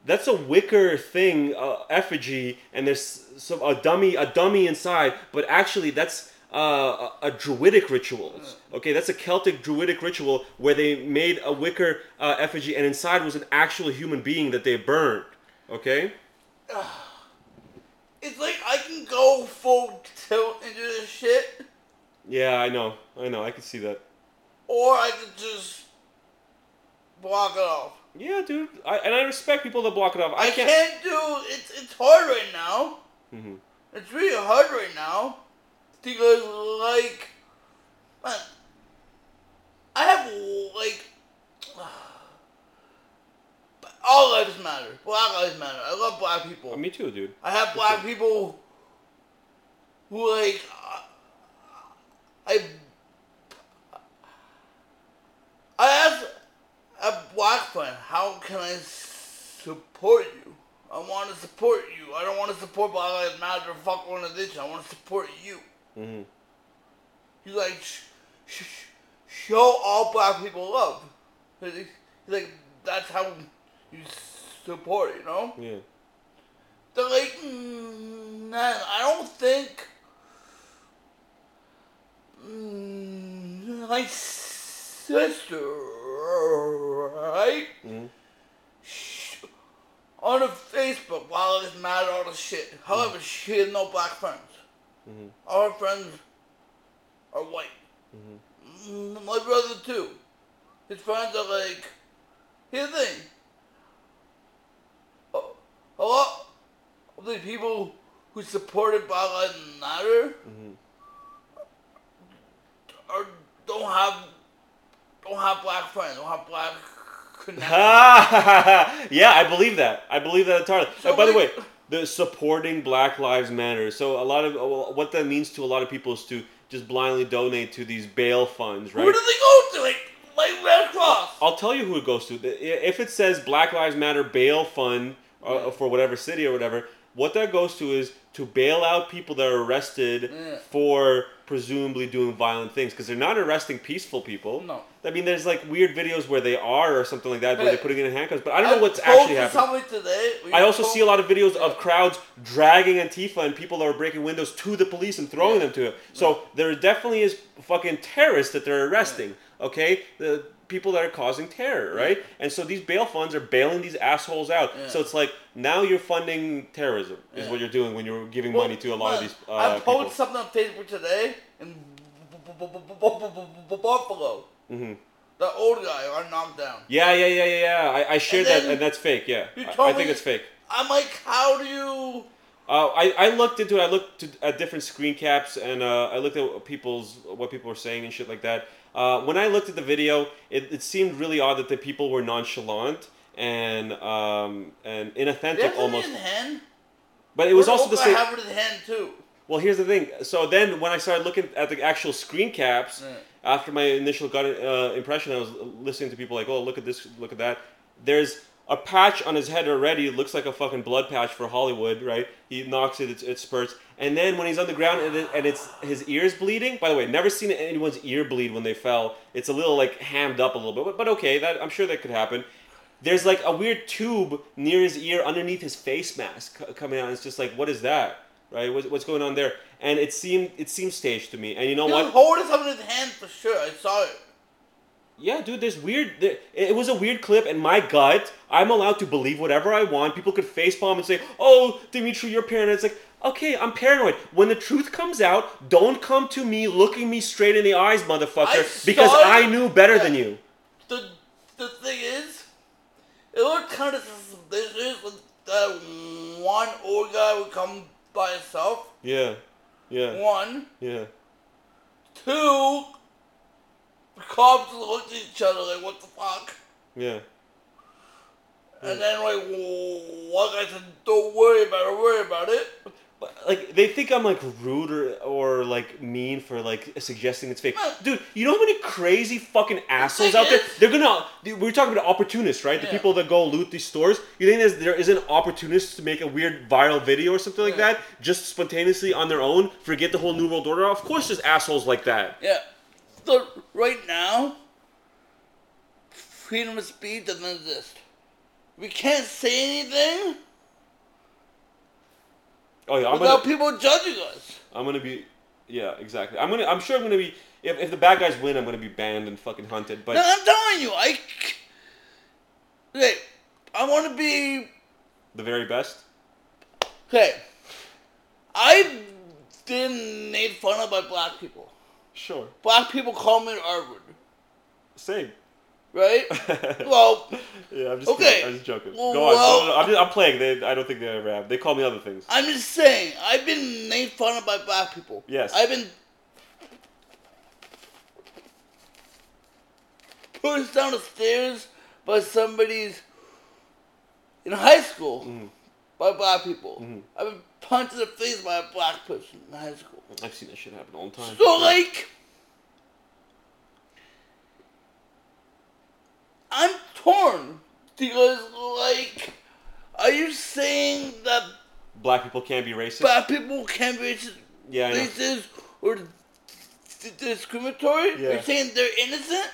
S2: that's a wicker thing, uh, effigy, and there's some a dummy a dummy inside. But actually, that's. Uh, a, a druidic rituals. Okay, that's a Celtic druidic ritual where they made a wicker uh, effigy, and inside was an actual human being that they burned. Okay,
S3: It's like I can go full tilt into this shit,
S2: Yeah, I know. I know. I can see that.
S3: Or I could just block it off.
S2: Yeah, dude. I, and I respect people that block it off. I,
S3: I
S2: can't.
S3: can't do it's it's hard right now.
S2: Mhm.
S3: It's really hard right now because like man, I have like <sighs> all lives matter. Black lives matter. I love black people.
S2: Uh, me too, dude.
S3: I have black people who like I I asked a black friend, how can I support you? I want to support you. I don't want to support Black Lives Matter. Or fuck one of organization. I want to support you.
S2: hmm
S3: He's like, sh- sh- sh- show all black people love. He's like, that's how you support, you know?
S2: Yeah.
S3: They're like, mm, man, I don't think mm, my sister, right?
S2: hmm
S3: Sh- On the Facebook, while it's mad all the shit. However, she has no black friends.
S2: hmm
S3: All her friends are white. Mm, My brother too. His friends are like, here's the thing. A, a lot of the people who supported Black Lives Matter
S2: hmm
S3: are don't have don't have black friends, don't have black <laughs>
S2: yeah, I believe that. I believe that entirely.
S3: So
S2: Uh, by the way, the supporting Black Lives Matter. So a lot of what that means to a lot of people is to just blindly donate to these bail funds, right?
S3: Who do they go to? Like, like Red Cross.
S2: I'll tell you who it goes to. If it says Black Lives Matter bail fund uh,
S3: Yeah.
S2: for whatever city or whatever, what that goes to is to bail out people that are arrested
S3: Yeah.
S2: for presumably doing violent things because they're not arresting peaceful people.
S3: No.
S2: I mean, there's like weird videos where they are or something like that, where
S3: Hey.
S2: they're putting in handcuffs. But I don't know what's actually happening.
S3: Today.
S2: I also see a lot of videos of crowds dragging Antifa and people that are breaking windows to the police and throwing
S3: Yeah.
S2: them to it. So there definitely is fucking terrorists that they're arresting. Okay, the people that are causing terror, right? And so these bail funds are bailing these assholes out.
S3: Yeah.
S2: So it's like now you're funding terrorism is
S3: Yeah.
S2: what you're doing when you're giving
S3: Well,
S2: money to a lot of these
S3: I
S2: uh,
S3: posted
S2: people.
S3: something on Facebook today in Buffalo.
S2: hmm
S3: The old guy got knocked down.
S2: Yeah, yeah, yeah, yeah, yeah. I, I shared
S3: And
S2: that, and that's fake. Yeah, I, I think
S3: me-
S2: it's fake.
S3: I'm like, how do you?
S2: Uh, I, I looked into it. I looked to, at different screen caps and uh, I looked at what people's what people were saying and shit like that. Uh, when I looked at the video, it, it seemed really odd that the people were nonchalant and um, and inauthentic
S3: There's
S2: almost.
S3: in hand.
S2: But it was
S3: Where
S2: also the same.
S3: guy have it in hand too.
S2: Well, here's the thing. So then, when I started looking at the actual screen caps,
S3: Yeah.
S2: after my initial gut uh, impression, I was listening to people like, "Oh, look at this, look at that." There's a patch on his head already it looks like a fucking blood patch for Hollywood, right? He knocks it, it, it spurts, and then when he's on the ground and, it, and it's his ears bleeding. By the way, never seen anyone's ear bleed when they fell. It's a little like hammed up a little bit, but, but okay, that I'm sure that could happen. There's like a weird tube near his ear underneath his face mask c- coming out. It's just like, what is that? Right? What's, what's going on there? And it seemed it seemed staged to me. And you know
S3: He
S2: what?
S3: was holding something in his hand for sure. I saw it.
S2: Yeah, dude, there's weird. There, it was a weird clip, and my gut, I'm allowed to believe whatever I want. People could facepalm and say, "Oh, Dimitri, you're paranoid." It's like, okay, I'm paranoid. When the truth comes out, don't come to me looking me straight in the eyes, motherfucker,
S3: I
S2: because I knew better
S3: Yeah.
S2: than you.
S3: The the thing is, it looked kind of suspicious when that one old guy would come by himself.
S2: Yeah, yeah,
S3: One,
S2: yeah.
S3: two. The cops looked at each other like, "What the fuck?"
S2: Yeah.
S3: And then like one guy said, "Don't worry about it. Worry about it."
S2: Like they think I'm like rude or, or like mean for like suggesting it's fake. Dude, you know how many crazy fucking assholes out there? They're gonna. We're talking about opportunists, right? The people that go loot these stores. You think there's, there isn't opportunists to make a weird viral video or something like
S3: Yeah.
S2: that just spontaneously on their own? Forget the whole new world order. Of course, there's assholes like that.
S3: Yeah. So right now, freedom of speech doesn't exist. We can't say anything
S2: Oh yeah, I'm
S3: without
S2: gonna.
S3: people judging us.
S2: I'm gonna be. Yeah, exactly. I'm gonna. I'm sure I'm gonna be. If, if the bad guys win, I'm gonna be banned and fucking hunted. But
S3: No, I'm telling you, I. Okay, I want to be.
S2: the very best.
S3: Okay, I didn't made fun of by black people.
S2: Sure.
S3: Black people call me R
S2: Same.
S3: Right? <laughs> well,
S2: Yeah, I'm just
S3: Okay.
S2: kidding. I'm just joking.
S3: Well,
S2: Go on.
S3: well-
S2: No, no, I'm, just, I'm playing. They, I don't think they ever have. They call me other things.
S3: I'm just saying, I've been made fun of by black people.
S2: Yes.
S3: I've been pushed down the stairs by somebody's in high school
S2: Mm-hmm.
S3: by black people. I've been punched in the face by a black person in high school.
S2: I've seen that shit happen all the time.
S3: So like I'm torn because like are you saying that
S2: Black people can't be racist.
S3: black people can't be racist,
S2: Yeah,
S3: racist or d- discriminatory? Are
S2: Yeah.
S3: you saying they're innocent?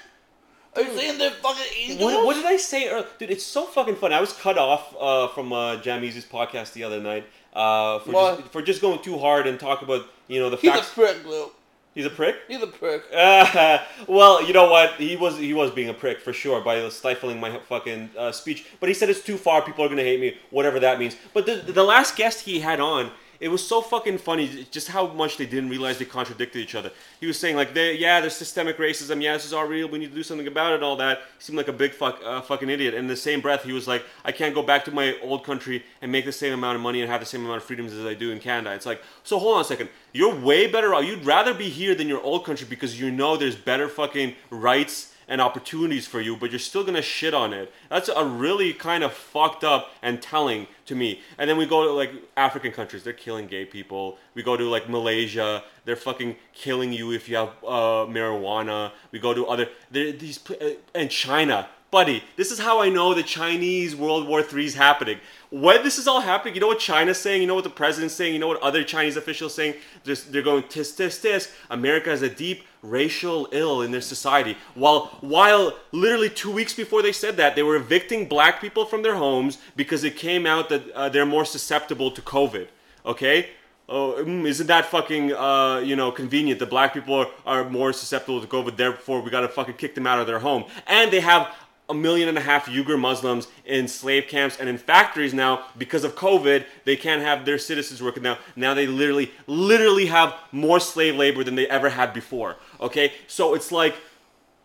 S3: Are you saying they're fucking angels?
S2: What, what did I say earlier? Dude, it's so fucking fun. I was cut off uh, from uh, Jam Easy's podcast the other night uh, for, just, for just going too hard and talk about, you know, the
S3: He's a
S2: facts.
S3: prick, Lou.
S2: He's a prick?
S3: He's a prick.
S2: Uh, <laughs> well, you know what? He was he was being a prick for sure by stifling my fucking uh, speech. But he said it's too far. People are gonna hate me, whatever that means. But the the last guest he had on, it was so fucking funny, just how much they didn't realize they contradicted each other. He was saying like, they, yeah, there's systemic racism. Yeah, this is all real. We need to do something about it. All that. He seemed like a big fuck uh, fucking idiot. And in the same breath, he was like, I can't go back to my old country and make the same amount of money and have the same amount of freedoms as I do in Canada. It's like, so hold on a second. You're way better off. You'd rather be here than your old country because you know there's better fucking rights and opportunities for you, but you're still gonna shit on it. That's a really kind of fucked up and telling to me. And then we go to like African countries, they're killing gay people. We go to like Malaysia, they're fucking killing you if you have uh, marijuana. We go to other these uh, and China. Buddy, this is how I know the Chinese World War III is happening. When this is all happening, you know what China's saying, you know what the president's saying, you know what other Chinese officials saying? They're, they're going tis tis tis. America has a deep racial ill in their society. While while literally two weeks before they said that, they were evicting black people from their homes because it came out that uh, they're more susceptible to COVID. Okay. Oh, mm, isn't that fucking uh, you know convenient? The black people are, are more susceptible to COVID, therefore we gotta fucking kick them out of their home. And they have a million and a half Uyghur Muslims in slave camps and in factories now because of COVID. They can't have their citizens working now. Now they literally, literally have more slave labor than they ever had before. Okay, so it's like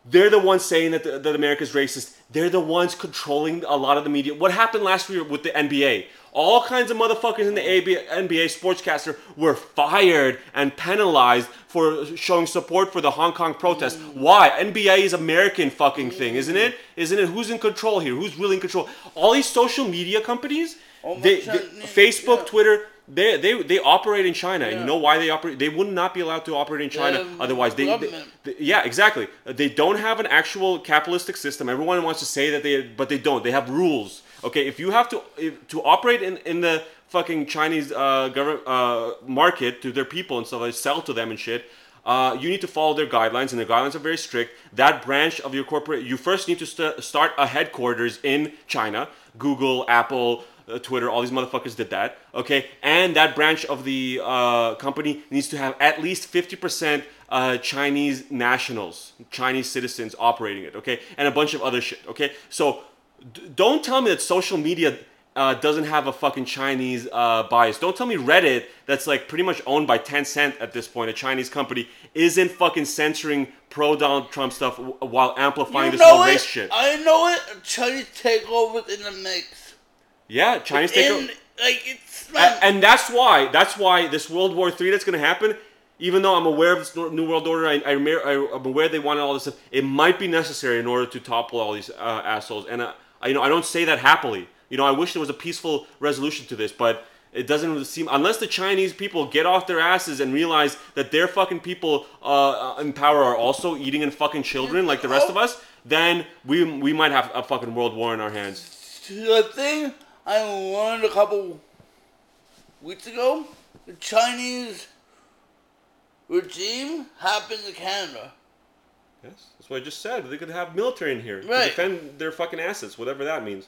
S2: they're the ones saying that, the, that America's racist. They're the ones controlling a lot of the media. What happened last year with the NBA? All kinds of motherfuckers in the NBA sportscaster were fired and penalized for showing support for the Hong Kong protests. Why? NBA is American fucking thing, isn't it? Isn't it? Who's in control here? Who's really in control? All these social media companies, they, they-
S3: yeah.
S2: Facebook, Twitter, they, they they operate in China, and you know why they operate? They would not be allowed to operate in China
S3: The
S2: otherwise. They, they, they- yeah, exactly. They don't have an actual capitalistic system. Everyone wants to say that they, but they don't. They have rules. Okay, if you have to if, to operate in, in the fucking Chinese uh, government uh, market to their people and stuff, like sell to them and shit. Uh, you need to follow their guidelines, and the guidelines are very strict. That branch of your corporate, you first need to st- start a headquarters in China. Google, Apple, uh, Twitter, all these motherfuckers did that. Okay, and that branch of the uh, company needs to have at least fifty percent uh, Chinese nationals, Chinese citizens operating it. Okay, and a bunch of other shit. Okay, so d- don't tell me that social media uh, doesn't have a fucking Chinese uh, bias. Don't tell me Reddit, that's like pretty much owned by Tencent at this point, a Chinese company, isn't fucking censoring pro Donald Trump stuff w- while amplifying
S3: You
S2: this whole
S3: it.
S2: race shit.
S3: I know it. Chinese takeover in the mix.
S2: yeah, Chinese take
S3: In, like it's
S2: A- and that's why that's why this World War Three that's going to happen. Even though I'm aware of this New World Order, I, I, I'm aware they wanted all this stuff. It might be necessary in order to topple all these uh, assholes. And uh, you know, I don't say that happily. You know, I wish there was a peaceful resolution to this, but it doesn't seem unless the Chinese people get off their asses and realize that their fucking people uh, in power are also eating and fucking children like the rest of us. Then we we might have a fucking world war in our hands.
S3: the thing I learned a couple weeks ago, the Chinese regime happened in Canada.
S2: Yes, that's what I just said. They could have military in here to defend their fucking assets, whatever that means.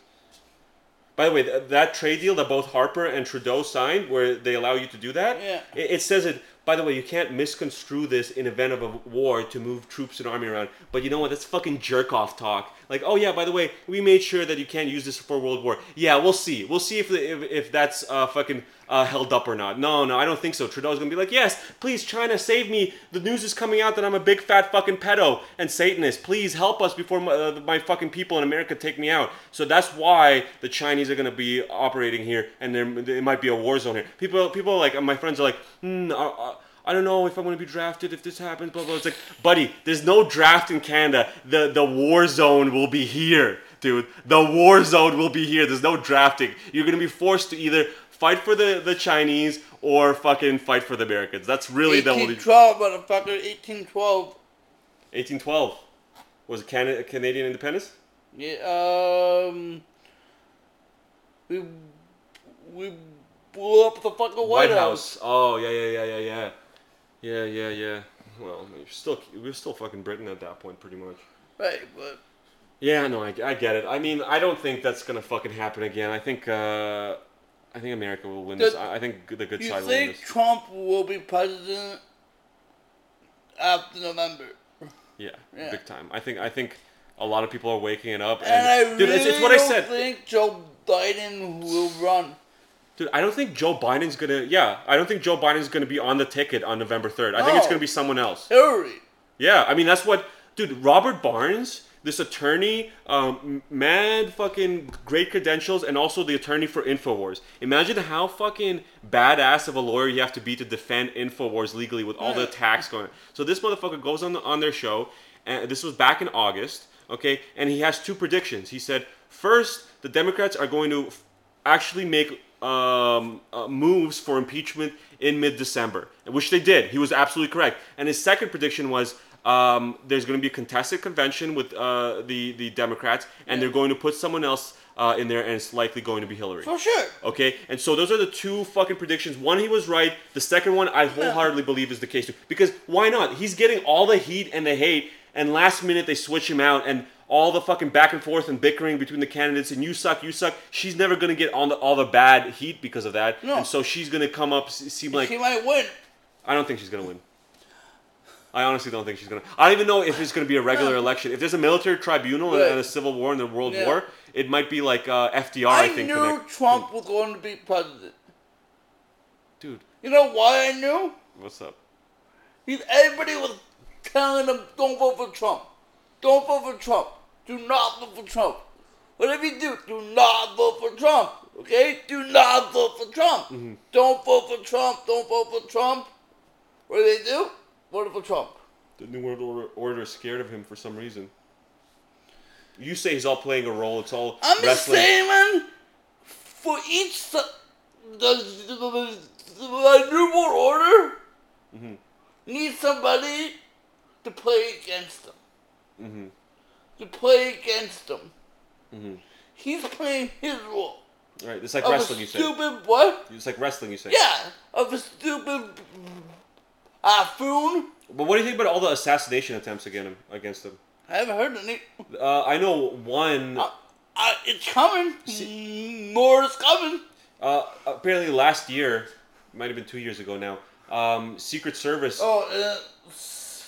S2: By the way, th- that trade deal that both Harper and Trudeau signed, where they allow you to do that,
S3: Yeah.
S2: it, it says it. By the way, you can't misconstrue this in event of a war to move troops and army around. But you know what? That's fucking jerk off talk. Like, oh yeah, by the way, we made sure that you can't use this for World War. Yeah, we'll see. We'll see if if, if that's uh, fucking uh, held up or not. No, no, I don't think so. Trudeau's gonna be like, yes, please, China, save me. The news is coming out that I'm a big fat fucking pedo and Satanist. Please help us before my, uh, my fucking people in America take me out. So that's why the Chinese are gonna be operating here, and there it might be a war zone here. People, people like my friends are like, hmm. I don't know if I'm going to be drafted if this happens. Blah blah. It's like, buddy, there's no draft in Canada. The the war zone will be here, dude. The war zone will be here. There's no drafting. You're going to be forced to either fight for the the Chinese or fucking fight for the Americans. That's really the only.
S3: 1812, motherfucker, 1812.
S2: 1812 was it Canada Canadian independence?
S3: Yeah, um, we we blew up the fucking White, House.
S2: Oh yeah yeah yeah yeah yeah yeah yeah yeah. Well, you're still we we're still fucking Britain at that point, pretty much.
S3: Right, but
S2: Yeah, no, I, I get it. I mean, I don't think that's gonna fucking happen again. I think uh, I think America will win this.
S3: Does-
S2: I I think the good
S3: you
S2: side will win
S3: think
S2: this.
S3: Trump will be president after November?
S2: Yeah,
S3: Yeah.
S2: big time. I think I think a lot of people are waking it up.
S3: And I
S2: dude,
S3: really
S2: it's, it's what I
S3: don't
S2: said.
S3: think Joe Biden will run.
S2: Dude, I don't think Joe Biden's gonna. Yeah, I don't think Joe Biden's gonna be on the ticket on November third. I think it's gonna be someone else.
S3: Hillary.
S2: Yeah, I mean that's what, dude. Robert Barnes, this attorney, um, mad fucking great credentials, and also the attorney for Infowars. Imagine how fucking badass of a lawyer you have to be to defend Infowars legally with all the attacks going. on. So this motherfucker goes on the, on their show, and this was back in August, okay, and he has two predictions. He said first, the Democrats are going to f- actually make um, uh, moves for impeachment in mid-December, which they did. He was absolutely correct. And his second prediction was um, there's going to be a contested convention with uh, the the Democrats, and they're going to put someone else uh, in there, and it's likely going to be Hillary.
S3: For sure.
S2: Okay, and so those are the two fucking predictions. One, he was right. The second one, I wholeheartedly believe is the case too. Because why not? He's getting all the heat and the hate, and last minute they switch him out, and all the fucking back and forth and bickering between the candidates, and you suck, you suck. She's never gonna get all the all the bad heat because of that,
S3: No.
S2: and so she's gonna come up seem like
S3: she might win.
S2: I don't think she's gonna win. I honestly don't think she's gonna. I don't even know if it's gonna be a regular <laughs> election. If there's a military tribunal and-
S3: Right.
S2: and a civil war and the world
S3: Yeah.
S2: war, it might be like uh, FDR. I,
S3: I,
S2: think.
S3: knew
S2: connect-
S3: Trump was going to be president.
S2: Dude,
S3: You know why I knew?
S2: what's up?
S3: He, everybody was telling him, don't vote for Trump. Don't vote for Trump. Do not vote for Trump. Whatever you do, do not vote for Trump. Okay? Do not vote for Trump.
S2: Mm-hmm.
S3: Don't vote for Trump. Don't vote for Trump. What do they do? Vote for Trump.
S2: The New World Order, order is scared of him for some reason. You say he's all playing a role. It's all
S3: I'm just
S2: wrestling.
S3: saying, man, for each the, the, the, the New World Order
S2: Mm-hmm.
S3: needs somebody to play against them.
S2: Mm-hmm.
S3: To play against them. he's playing his role.
S2: Right. It's like wrestling. You say.
S3: stupid what?
S2: It's like wrestling. You say.
S3: Yeah, of a stupid buffoon.
S2: But what do you think about all the assassination attempts against him? Against him?
S3: I haven't heard any.
S2: Uh, I know one.
S3: Uh, uh, it's coming. More is coming.
S2: Uh, apparently, last year, might have been two years ago now. Um, Secret Service. Oh,
S3: Oh, uh,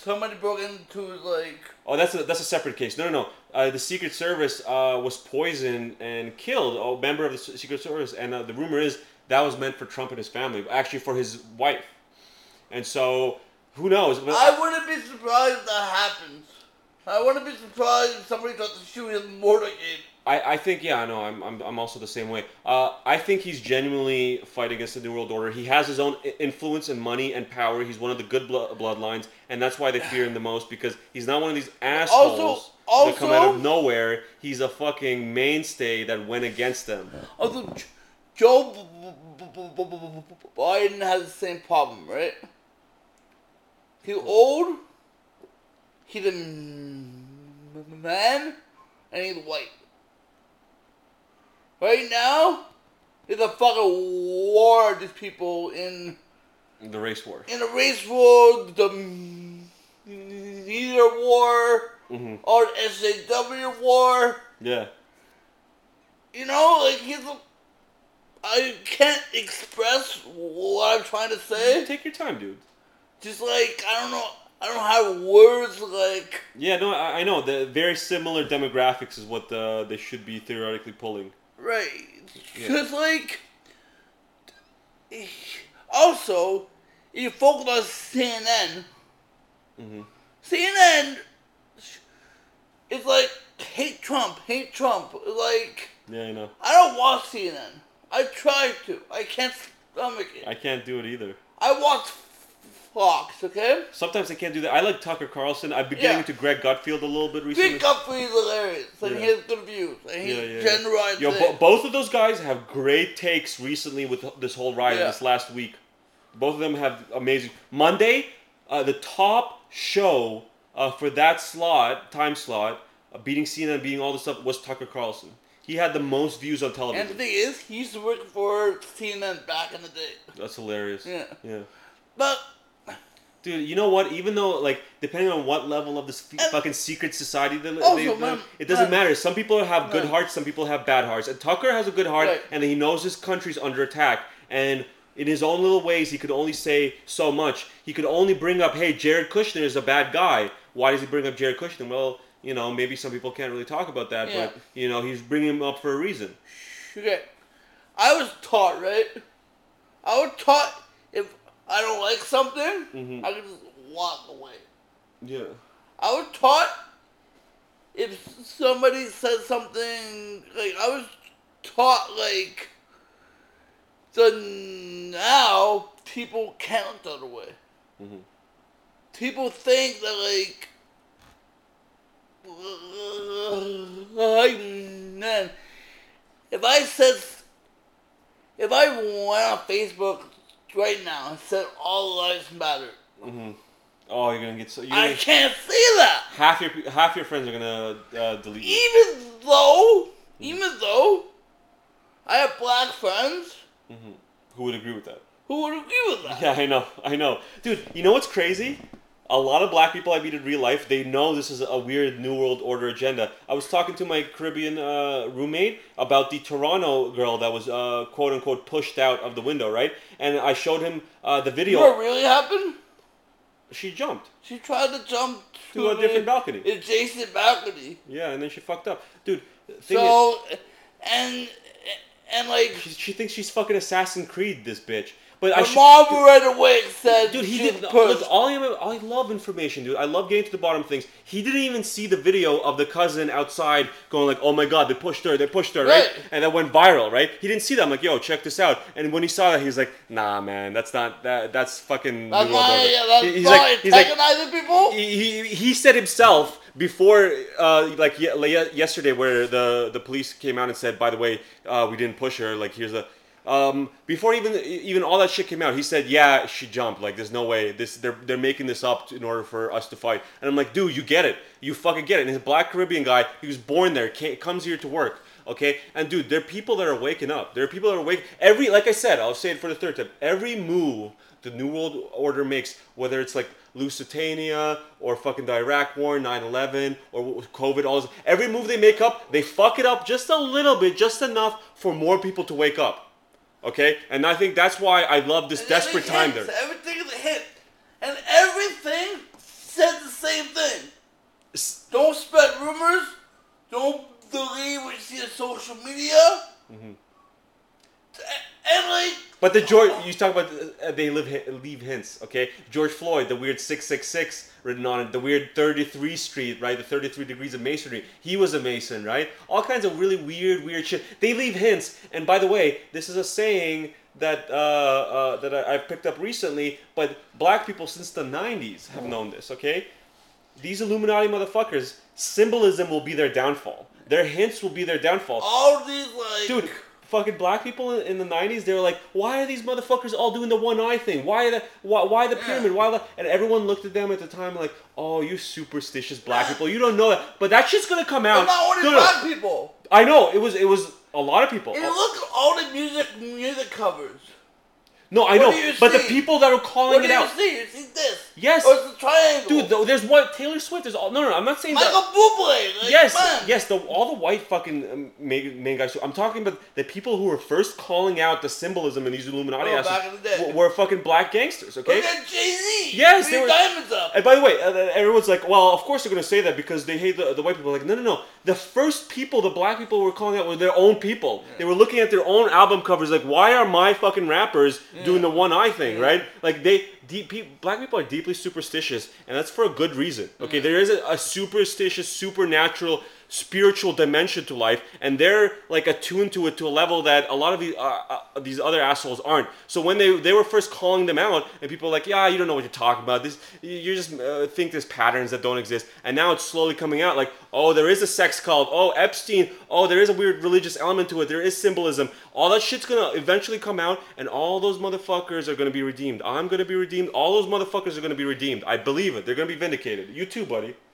S3: somebody broke into like.
S2: Oh, that's a that's a separate case. No, no, no. Uh, the Secret Service uh, was poisoned and killed a member of the Secret Service, and uh, the rumor is that was meant for Trump and his family, actually for his wife. And so, who knows?
S3: I wouldn't be surprised if that happens. I wouldn't be surprised if somebody tries to shoot his motorcade.
S2: I, I think yeah, I know. I'm, I'm, I'm also the same way. Uh, I think he's genuinely fighting against the New World Order. He has his own i- influence and money and power. He's one of the good blo- bloodlines, and that's why they fear him the most because he's not one of these assholes that come out
S3: also-
S2: of nowhere. He's a fucking mainstay that went against them.
S3: J- Joe B- B- B- B- B- B- Biden has the same problem, right? He's old. He's a m- man, and he's white. Right now, there's a fucking war these people in
S2: The race war.
S3: in the race war, the Neither war,
S2: hmm
S3: or SAW war.
S2: Yeah.
S3: You know, like he's a. I can't express what I'm trying to say.
S2: Take your time, dude.
S3: Just like I don't know, I don't have words. Like
S2: Yeah, no, I, I know. The very similar demographics is what the, they should be theoretically pulling.
S3: Right,
S2: Yeah.
S3: like. Also, you focus on CNN,
S2: hmm
S3: CNN, it's like hate Trump, hate Trump. Like
S2: Yeah, I know.
S3: I don't watch CNN. I try to. I can't stomach it.
S2: I can't do it either.
S3: I watch Fox. Okay.
S2: Sometimes I can't do that. I like Tucker Carlson. I've been getting
S3: Yeah.
S2: into Greg Gutfeld a little bit recently.
S3: Big Guthrie is hilarious, and
S2: Yeah.
S3: he has good views, and he's
S2: Yeah, yeah. Yo, bo- both of those guys have great takes recently with this whole riot
S3: Yeah.
S2: this last week. Both of them have amazing. Monday, uh, the top show uh, for that slot, time slot, uh, beating CNN, beating all this stuff, was Tucker Carlson. He had the most views on television.
S3: and the thing is, he used to work for CNN back in the day.
S2: That's hilarious.
S3: Yeah.
S2: Yeah.
S3: But
S2: Dude, you know what? Even though, like, depending on what level of this f-
S3: And-
S2: fucking secret society they,
S3: Also, oh,
S2: they live,
S3: man,
S2: it doesn't
S3: man.
S2: matter. Some people have good
S3: Man.
S2: hearts, some people have bad hearts. And Tucker has a good heart,
S3: Right.
S2: and he knows his country's under attack. And in his own little ways, he could only say so much. He could only bring up, hey, Jared Kushner is a bad guy. Why does he bring up Jared Kushner? Well, you know, maybe some people can't really talk about that,
S3: Yeah.
S2: but, you know, he's bringing him up for a reason.
S3: okay, I was taught right. I was taught if I don't like something,
S2: Mhm.
S3: I can just walk away.
S2: Yeah.
S3: I was taught if somebody says something like I was taught like so now people the other way.
S2: Mhm.
S3: People think that like like man, if I said if I went on Facebook right now and said all lives matter,
S2: hmm Oh, you're gonna get so. You're
S3: I
S2: gonna,
S3: can't see that.
S2: half your half your friends are gonna uh, delete you.
S3: even though, even though I have black friends
S2: hmm Who would agree with that?
S3: who would agree with that.
S2: Yeah, I know, I know, dude. You know what's crazy? A lot of black people I meet in real life, they know this is a weird New World Order agenda. I was talking to my Caribbean uh, roommate about the Toronto girl that was uh, quote unquote pushed out of the window, right? And I showed him uh, the
S3: You
S2: video.
S3: know what really happened?
S2: She jumped
S3: She tried to jump to,
S2: to a different balcony.
S3: adjacent balcony.
S2: Yeah, and then she fucked up, dude. Thing is,
S3: So, and and like
S2: she, she thinks she's fucking Assassin Creed, this bitch. But I should,
S3: mom right away said,
S2: Dude, he did. Look, all I, I love information, dude. I love getting to the bottom of things. He didn't even see the video of the cousin outside going like, "Oh my god, they pushed her, they pushed her," right?
S3: Right.
S2: And that went viral, right? He didn't see that. I'm like, "Yo, check this out." And when he saw that, he's like, "Nah, man, that's not that. That's fucking."
S3: That's why, yeah, that's
S2: He- he's like, he's like,
S3: people.
S2: he, he, he said himself before uh, like ye- ye- yesterday where the the police came out and said by the way uh, we didn't push her like here's a um, before even even all that shit came out he said yeah she jumped like there's no way this they're they're making this up in order for us to fight and I'm like dude you get it you fucking get it and a black Caribbean guy he was born there comes here to work Okay, and dude, there are people that are waking up. There are people that are waking. Every like I said, I'll say it for the third time. Every move the New World Order makes, whether it's like Lusitania or fucking the Iraq War, 9/11, or COVID, all this, every move they make up, they fuck it up just a little bit, just enough for more people to wake up. Okay, and I think that's why I love this
S3: And
S2: desperate time
S3: hint,
S2: there.
S3: Everything is a hit, And everything said the same thing.
S2: S-
S3: Don't spread rumors. Don't believe what you see on social media.
S2: Mm-hmm.
S3: And like,
S2: But the George, you talk about uh, they live leave hints, okay? George Floyd, the weird six six six written on it, the weird thirty three Street, right? The thirty three degrees of masonry. He was a mason, right? All kinds of really weird, weird shit. They leave hints. And by the way, this is a saying that uh, uh, that I, I've picked up recently. But black people since the '90s have known this, okay? These Illuminati motherfuckers, symbolism will be their downfall. Their hints will be their downfall
S3: all these like,
S2: dude fucking black people in, in the 90s they were like why are these motherfuckers all doing the one eye thing? Why the why, why the pyramid? Why the and everyone looked at them at the time like oh you superstitious black people. You don't know that. But that shit's gonna come out.
S3: But not only
S2: No, no.
S3: black people.
S2: i know. It was it was a lot of people.
S3: And look all the music music covers.
S2: No i
S3: What
S2: know but the people that are calling
S3: What
S2: it out
S3: see? You see this?
S2: Yes.
S3: Or it's a triangle.
S2: dude though, there's what taylor swift there's all no no, no i'm not saying
S3: Michael
S2: that
S3: Bublé. Like,
S2: yes,
S3: man.
S2: yes. The, all the white fucking um, main, main guys. I'm talking about the people who were first calling out the symbolism in these Illuminati
S3: Oh,
S2: assholes
S3: back in the day.
S2: were, were fucking black gangsters. Okay.
S3: Look at Jay Z.
S2: Yes, they were-
S3: diamonds up.
S2: And by the way, uh, everyone's like, well, of course they're going to say that because they hate the, the white people. Like, no, no, no. The first people the black people were calling out were their own people. They were looking at their own album covers, like, why are my fucking rappers doing the one eye thing, right? Like, they, deep, pe- black people are deeply superstitious, and that's for a good reason. Okay, there is a, a superstitious, supernatural, spiritual dimension to life, and they're like attuned to it to a level that a lot of uh, uh, these other assholes aren't. So when they they were first calling them out, and people were like, yeah, you don't know what you're talking about. This you just uh, think there's patterns that don't exist, and now it's slowly coming out. Like, oh, there is a sex cult. Oh, Epstein. Oh, there is a weird religious element to it. There is symbolism. All that shit's gonna eventually come out, and all those motherfuckers are gonna be redeemed. I'm gonna be redeemed. All those motherfuckers are gonna be redeemed. I believe it. They're gonna be vindicated. You too, buddy. <sighs>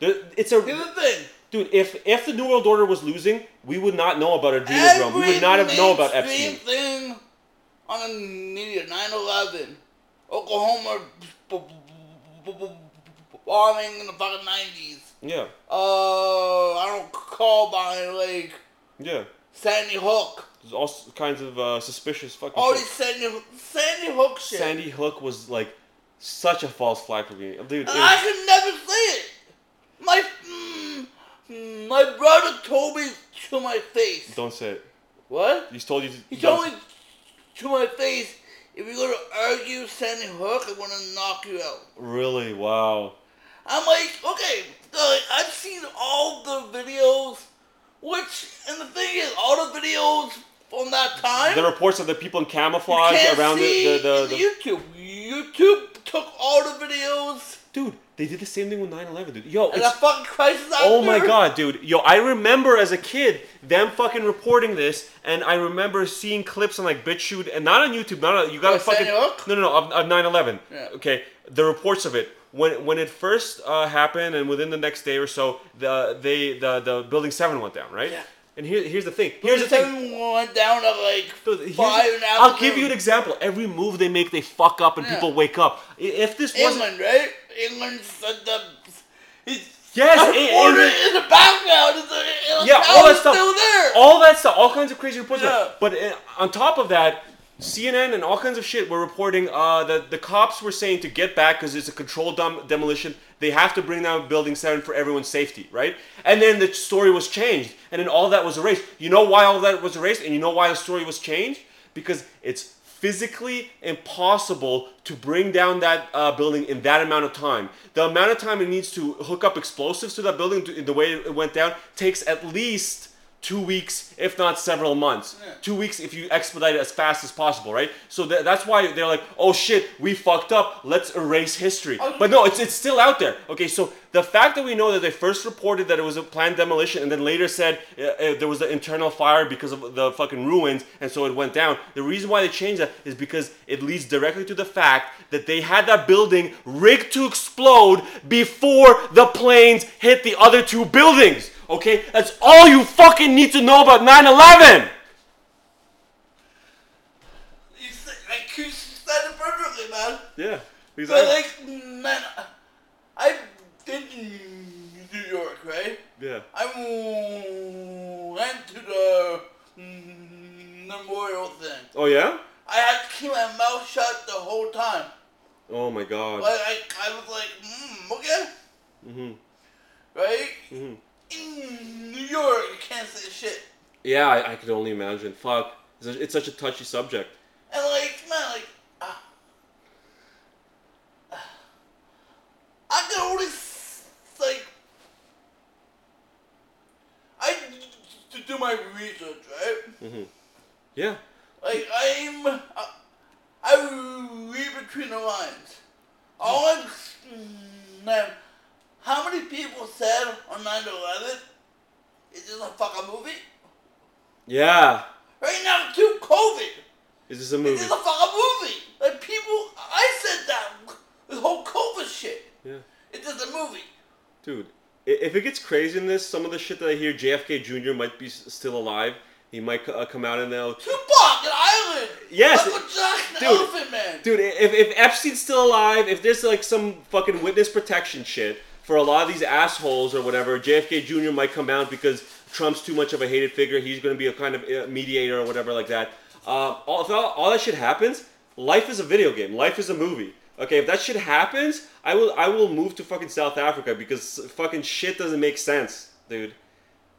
S2: It's a
S3: Here's the thing.
S2: Dude, if if the New World Order was losing, we would not know about a dream. We would not have known about Epstein.
S3: thing on the media, 9-11, Oklahoma bombing in the fucking 90s.
S2: Yeah,
S3: Uh, I don't call by like
S2: yeah.
S3: Sandy Hook.
S2: There's all kinds of uh, suspicious fucking.
S3: All
S2: shit.
S3: these Sandy Sandy Hook shit.
S2: Sandy Hook was like such a false flag for me, dude.
S3: I
S2: was-
S3: could never say it. My mm, my brother told me to my face.
S2: don't say it.
S3: What?
S2: He's told you.
S3: He told me to my face, if you're gonna argue Sandy Hook, I'm gonna knock you out.
S2: Really? Wow.
S3: I'm like, okay, I've seen all the videos, which, and the thing is, all the videos from that time,
S2: The reports of the people in camouflage around the the, the, the
S3: YouTube. YouTube took all the videos,
S2: dude. They did the same thing with 9/11, dude. Yo,
S3: and
S2: it's,
S3: that fucking crisis
S2: Oh my god, dude. Yo, I remember as a kid them fucking reporting this, and I remember seeing clips on like BitChute, and not on YouTube, not on, you gotta fucking no, no, no, of, of 9/11.
S3: Yeah.
S2: Okay, the reports of it when when it first uh, happened, and within the next day or so, the they the the building seven went down, right?
S3: Yeah.
S2: And here, here's the thing. Here's the thing.
S3: Went down to like
S2: Dude,
S3: five
S2: the-
S3: and a half.
S2: I'll give you an example. Every move they make, they fuck up, and
S3: Yeah.
S2: people wake up. If this wasn't,
S3: England, right? England said the.
S2: Yes, E-
S3: border in the background. The,
S2: yeah, all that stuff,
S3: still there.
S2: all that stuff, all kinds of crazy reports.
S3: Yeah.
S2: But uh, on top of that, CNN and all kinds of shit were reporting uh, that the cops were saying to get back because it's a controlled dem- demolition. They have to bring down Building Seven for everyone's safety, right? And then the story was changed, and then all that was erased. You know why all that was erased, and you know why the story was changed? Because it's physically impossible to bring down that uh, building in that amount of time. The amount of time it needs to hook up explosives to that building, to, the way it went down, takes at least two weeks, if not several months. Two weeks if you expedite it as fast as possible, right? So tha- that's why they're like, oh shit, we fucked up. Let's erase history. But no, it's it's still out there. Okay, so the fact that we know that they first reported that it was a planned demolition and then later said uh, uh, there was an internal fire because of the fucking ruins and so it went down. The reason why they changed that is because it leads directly to the fact that they had that building rigged to explode before the planes hit the other two buildings. Okay, that's all you fucking need to know about 9/11.
S3: You said, like, you said it perfectly, man.
S2: Yeah, exactly.
S3: But like, man, I've been New York, right?
S2: yeah.
S3: I went to the memorial thing.
S2: Oh yeah.
S3: I had to keep my mouth shut the whole time.
S2: Oh my god.
S3: Like, I, I was like, mm, okay,
S2: Mhm.
S3: right?
S2: Mhm.
S3: In New York, you can't say shit.
S2: Yeah, I, I could only imagine. Fuck, it's, a- it's such a touchy subject.
S3: And like, man, like, ah. I can only like, I to do my research, right?
S2: Mm-hmm. Yeah.
S3: Like I'm, I, I read between the lines. All I'm, man, how many people said on 9/11? Is this a fucking movie?
S2: Yeah.
S3: Right now, too, COVID.
S2: Is this a movie?
S3: is a fucking movie. Like people, I said that this whole COVID shit.
S2: Yeah.
S3: It's just a movie.
S2: Dude, if it gets crazy in this, some of the shit that I hear, JFK Jr. might be still alive. He might uh, come out and they'll.
S3: Tupac, an island.
S2: Yes,
S3: Jackson,
S2: dude,
S3: Elephant Man.
S2: Dude, if, if Epstein's still alive, if there's like some fucking witness protection shit for a lot of these assholes or whatever, JFK Jr. might come out because Trump's too much of a hated figure. He's going to be a kind of uh, mediator or whatever like that. Uh, all, if all, all that shit happens, life is a video game. Life is a movie. Okay, if that shit happens, I will I will move to fucking South Africa because fucking shit doesn't make sense, dude.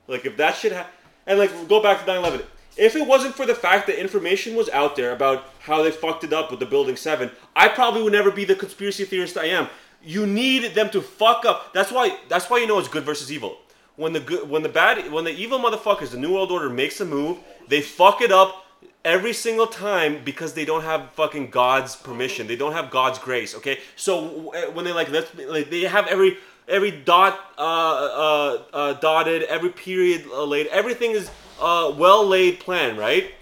S2: Like if that shit ha- and like go back to 9/11. If it wasn't for the fact that information was out there about how they fucked it up with the Building 7, I probably would never be the conspiracy theorist I am. You need them to fuck up. That's why that's why you know it's good versus evil. When the good when the bad when the evil motherfuckers, the New World Order makes a move, they fuck it up every single time because they don't have fucking God's permission. They don't have God's grace. Okay, so when they like let's like they have every every dot uh, uh, uh, dotted, every period uh, laid, everything is uh, well laid plan, right?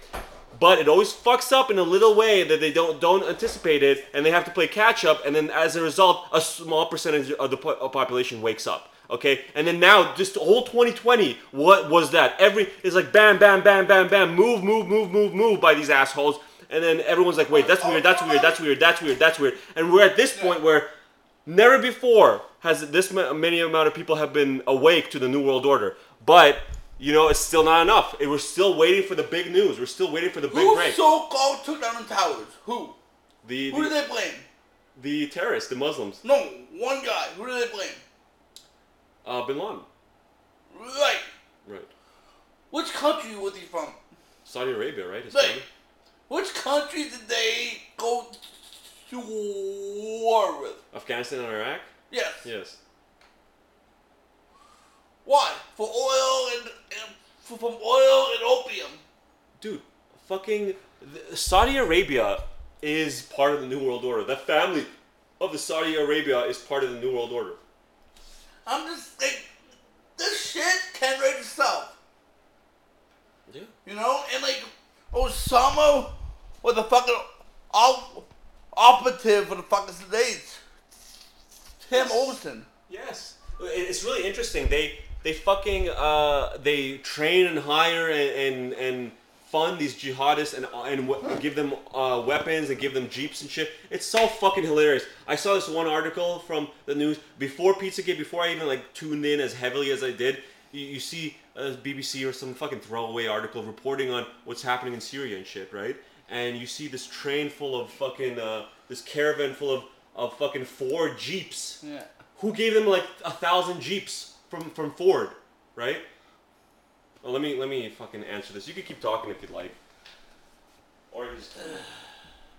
S2: But it always fucks up in a little way that they don't don't anticipate it, and they have to play catch up, and then as a result, a small percentage of the po- uh, population wakes up. Okay, and then now just the whole 2020, what was that? Every is like bam, bam, bam, bam, bam, move, move, move, move, move by these assholes, and then everyone's like, wait, that's weird, that's weird, that's weird, that's weird, that's weird, and we're at this point where never before has this many amount of people have been awake to the new world order, but. You know, it's still not enough. It, we're still waiting for the big news. We're still waiting for the big
S3: Who
S2: break.
S3: so-called took down the towers? Who?
S2: The
S3: Who do they blame?
S2: the terrorists, the Muslims,
S3: No, one guy. Who do they blame?
S2: uh, Bin Laden,
S3: Right.
S2: right?
S3: Which country was he from?
S2: Saudi Arabia, right? His
S3: Like,
S2: family?
S3: which country did they go to war with?
S2: Afghanistan and Iraq.
S3: Yes.
S2: Yes.
S3: Why? For oil and, and for, from oil and opium.
S2: Dude, fucking Saudi Arabia is part of the New World Order. The family of the Saudi Arabia is part of the New World Order.
S3: I'm just like, this shit can write itself.
S2: Yeah.
S3: You know? And like, Osama was a fucking op- operative for the fucking States. Tim Osman.
S2: Yes. It's really interesting. They they fucking uh they train and hire and and, and fund these jihadists and and w- give them uh, weapons and give them jeeps and shit. It's so fucking hilarious. I saw this one article from the news before Pizzagate, before I even like tuned in as heavily as I did. You, you see a BBC or some fucking throwaway article reporting on what's happening in Syria and shit, right? And you see this train full of fucking uh, this caravan full of of fucking four jeeps
S3: Yeah.
S2: who gave them like a thousand jeeps from from Ford, right? Well, let me let me fucking answer this. You can keep talking if you'd like, or you just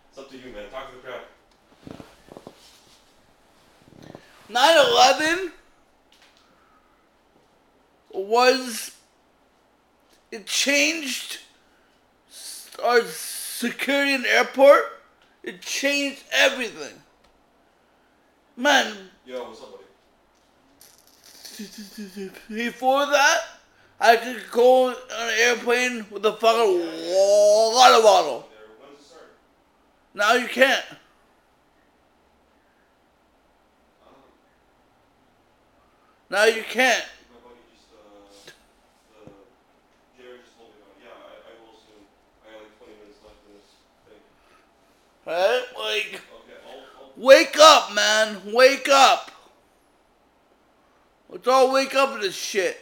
S2: it's up to you, man. Talk to the crowd.
S3: 9/11 was it changed our security in the airport. It changed everything. Man,
S2: Yo, what's up, buddy?
S3: Before that, I could go on an airplane with a fucking water bottle. Now you can't. Now you can't.
S2: Right?
S3: Like,
S2: okay, I'll, I'll...
S3: wake up, man. Wake up. Let's all wake up to this shit.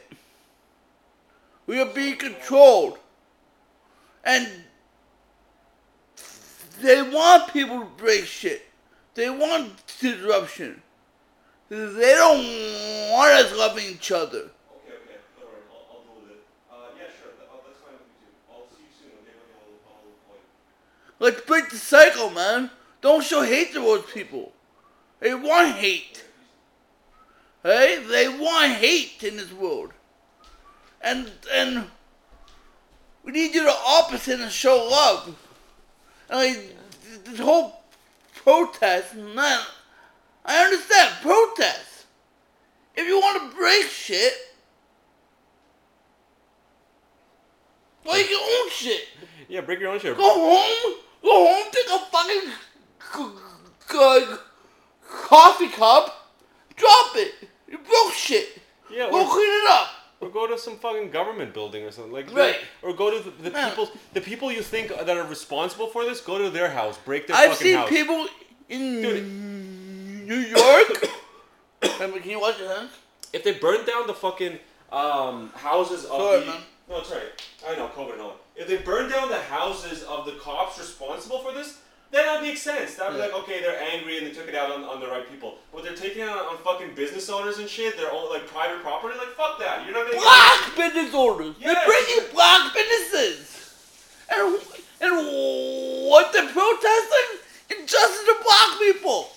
S3: We are being controlled. And they want people to break shit. They want disruption. They don't want us loving each other. Let's break the cycle, man. Don't show hate towards people. They want hate. Hey, they want hate in this world. And and we need you to opposite and show love. And like this whole protest, man. I understand protest. If you want to break shit, break your own shit.
S2: Yeah, break your own shit.
S3: Go home. Go home. Take a fucking c- c- coffee cup. Drop it. You broke shit.
S2: Yeah, or,
S3: clean it up.
S2: or go to some fucking government building or something like
S3: Right.
S2: Or go to the, the
S3: Man.
S2: people, the people you think that are responsible for this. Go to their house, break their
S3: I've
S2: fucking
S3: seen
S2: house.
S3: people in
S2: Dude.
S3: New York. <coughs> Can you watch your hands?
S2: if they burn down the fucking um, houses of
S3: Sorry,
S2: the
S3: man.
S2: no, it's right. I know COVID and all. If they burn down the houses of the cops responsible for this, then that makes sense. That'd be like, okay, they're angry and they took it out on, on the right people. But they're taking it out on fucking business owners and shit. They're all like private property. Like fuck that. You're not gonna.
S3: Black business owners. They're
S2: Yes.
S3: bringing black businesses. And and what they're protesting? Injustice to black people.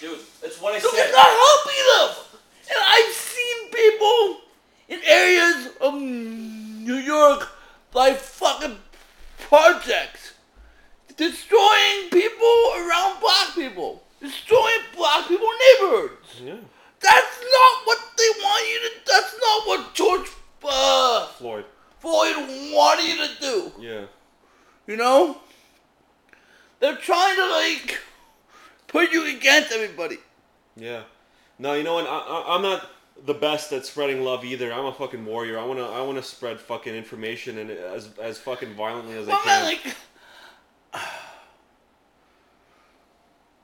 S2: Dude, that's what I
S3: So
S2: said.
S3: it's not helping them. And I've seen people in areas of New York like fucking projects destroying people around black people, destroying black people neighborhoods.
S2: Yeah.
S3: That's not what they want you to. That's not what George uh,
S2: Floyd.
S3: Floyd wanted you to do.
S2: Yeah.
S3: You know? They're trying to like put you against everybody.
S2: Yeah. No, you know what? I, I, I'm not the best at spreading love either. I'm a fucking warrior. I wanna I wanna spread fucking information and as as fucking violently as I can.
S3: man, like, <sighs>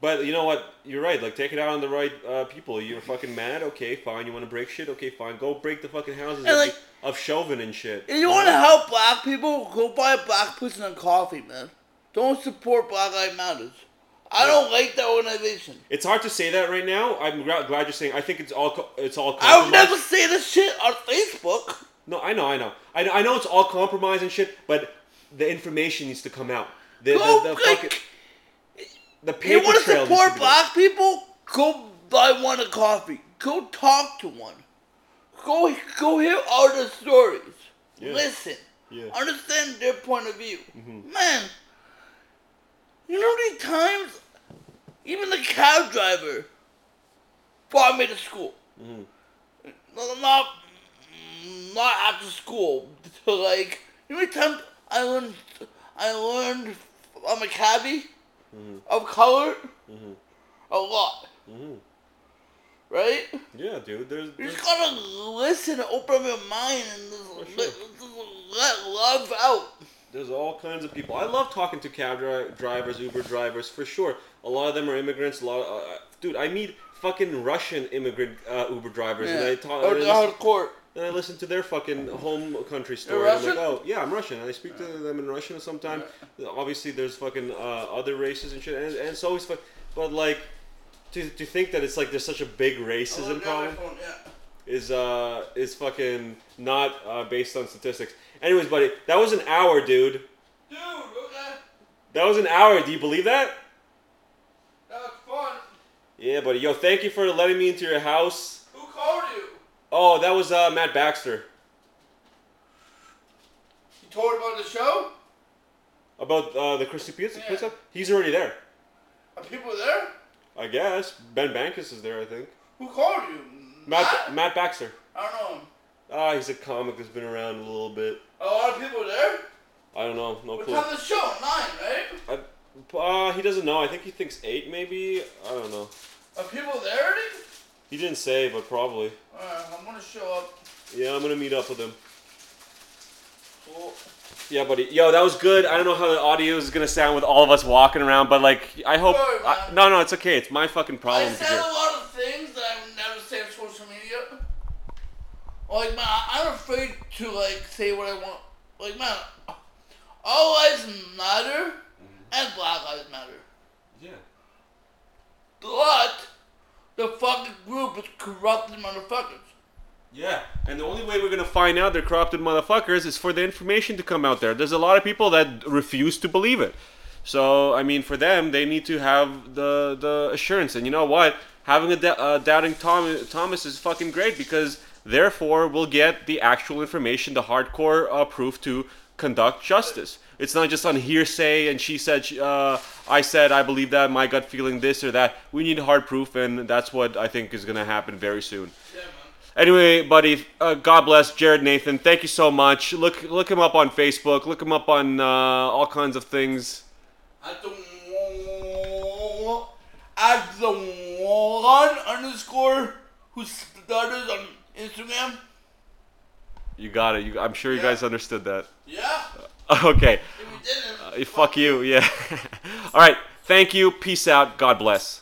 S2: But you know what? You're right. Like, take it out on the right uh, people. You're fucking mad. Okay, fine. You want to break shit? Okay, fine. Go break the fucking houses
S3: And,
S2: of,
S3: like-
S2: of Chauvin and shit.
S3: if you want to help black people, go buy a black person a coffee, man. Don't support Black Lives Matters. I don't like that organization.
S2: It's hard to say that right now. I'm gra- glad you're saying. I think it's all co- it's all.
S3: I would never say this shit on Facebook.
S2: No, I know, I know, I know. I know it's all compromise and shit. But the information needs to come out. The
S3: Go,
S2: the, the
S3: like,
S2: fucking the
S3: You want to
S2: trail. needs to
S3: support black people? Go buy one a coffee. Go talk to one. Go go hear all the stories.
S2: Yeah.
S3: Listen.
S2: Yeah.
S3: Understand their point of view.
S2: Mm-hmm.
S3: Man, you know how many times even the cab driver brought me to school.
S2: Mm-hmm.
S3: Not not after school. Like you know how many times I learned I learned I'm a cabbie
S2: Mm-hmm.
S3: of color a lot. Right?
S2: Yeah, dude. There's,
S3: You
S2: there's
S3: just gotta listen and open up your mind and just
S2: For
S3: let, let love out.
S2: There's all kinds of people. I love talking to cab dri- drivers, Uber drivers, for sure. A lot of them are immigrants. A lot, of, uh, dude. I meet fucking Russian immigrant uh, Uber drivers, and I talk.
S3: Or the hardcore.
S2: And I listen to their fucking home country story. I'm like, oh yeah, I'm Russian. And I speak to them in Russian sometimes. Obviously, there's fucking uh, other races and shit, and, and it's always fuck. But like, to, to think that it's like there's such a big racism problem yeah. is uh is fucking not uh, based on statistics. Anyways, buddy, that was an hour, dude.
S3: Dude, okay.
S2: That was an hour. Do you believe that?
S3: That was fun.
S2: Yeah, buddy. Yo, thank you for letting me into your house.
S3: Who called you?
S2: Oh, that was uh, Matt Baxter
S3: You told about the show?
S2: about uh, the Christy Pizza.
S3: Yeah.
S2: Pizza. He's already there,
S3: Are people there?
S2: I guess. Ben Bankas is there, I think.
S3: Who called you?
S2: Matt Matt Baxter.
S3: I don't know.
S2: Ah, he's a comic that's been around a little bit.
S3: A lot of people there?
S2: I don't know. No
S3: What
S2: clue.
S3: time the show? Nine, right?
S2: I, uh, he doesn't know. I think he thinks eight, maybe. I don't know.
S3: Are people there already?
S2: He didn't say, but probably.
S3: Alright, I'm gonna show up.
S2: Yeah, I'm gonna meet up with him.
S3: Cool.
S2: Yeah, buddy. Yo, that was good. I don't know how the audio is gonna sound with all of us walking around, but like, I hope.
S3: Sorry,
S2: I, no, no, it's okay. It's my fucking
S3: I
S2: problem. to
S3: said a lot of things that I would never say on social media. Like, man, I- I'm afraid to, like, say what I want. Like, man, all lives matter, mm-hmm. and black lives matter.
S2: Yeah.
S3: But, the fucking group is corrupted motherfuckers.
S2: Yeah, and the only way we're gonna find out they're corrupted motherfuckers is for the information to come out there. There's a lot of people that refuse to believe it. So I mean, for them, they need to have the the assurance. And you know what? Having a uh, doubting Tom- Thomas is fucking great because therefore we'll get the actual information, the hardcore uh, proof to conduct justice. It's not just on hearsay and she said, uh, I said, I believe that, my gut feeling this or that. We need hard proof, and that's what I think is gonna happen very soon. Anyway, buddy, uh, God bless Jared Nathan. Thank you so much. Look look him up on Facebook. Look him up on uh, all kinds of things.
S3: At the one, at the one underscore who started on Instagram.
S2: You got it. You, I'm sure you
S3: Yeah.
S2: guys understood that.
S3: Yeah. <laughs>
S2: Okay.
S3: If you didn't,
S2: Uh, fuck you. Yeah. <laughs> all right. Thank you. Peace out. God bless.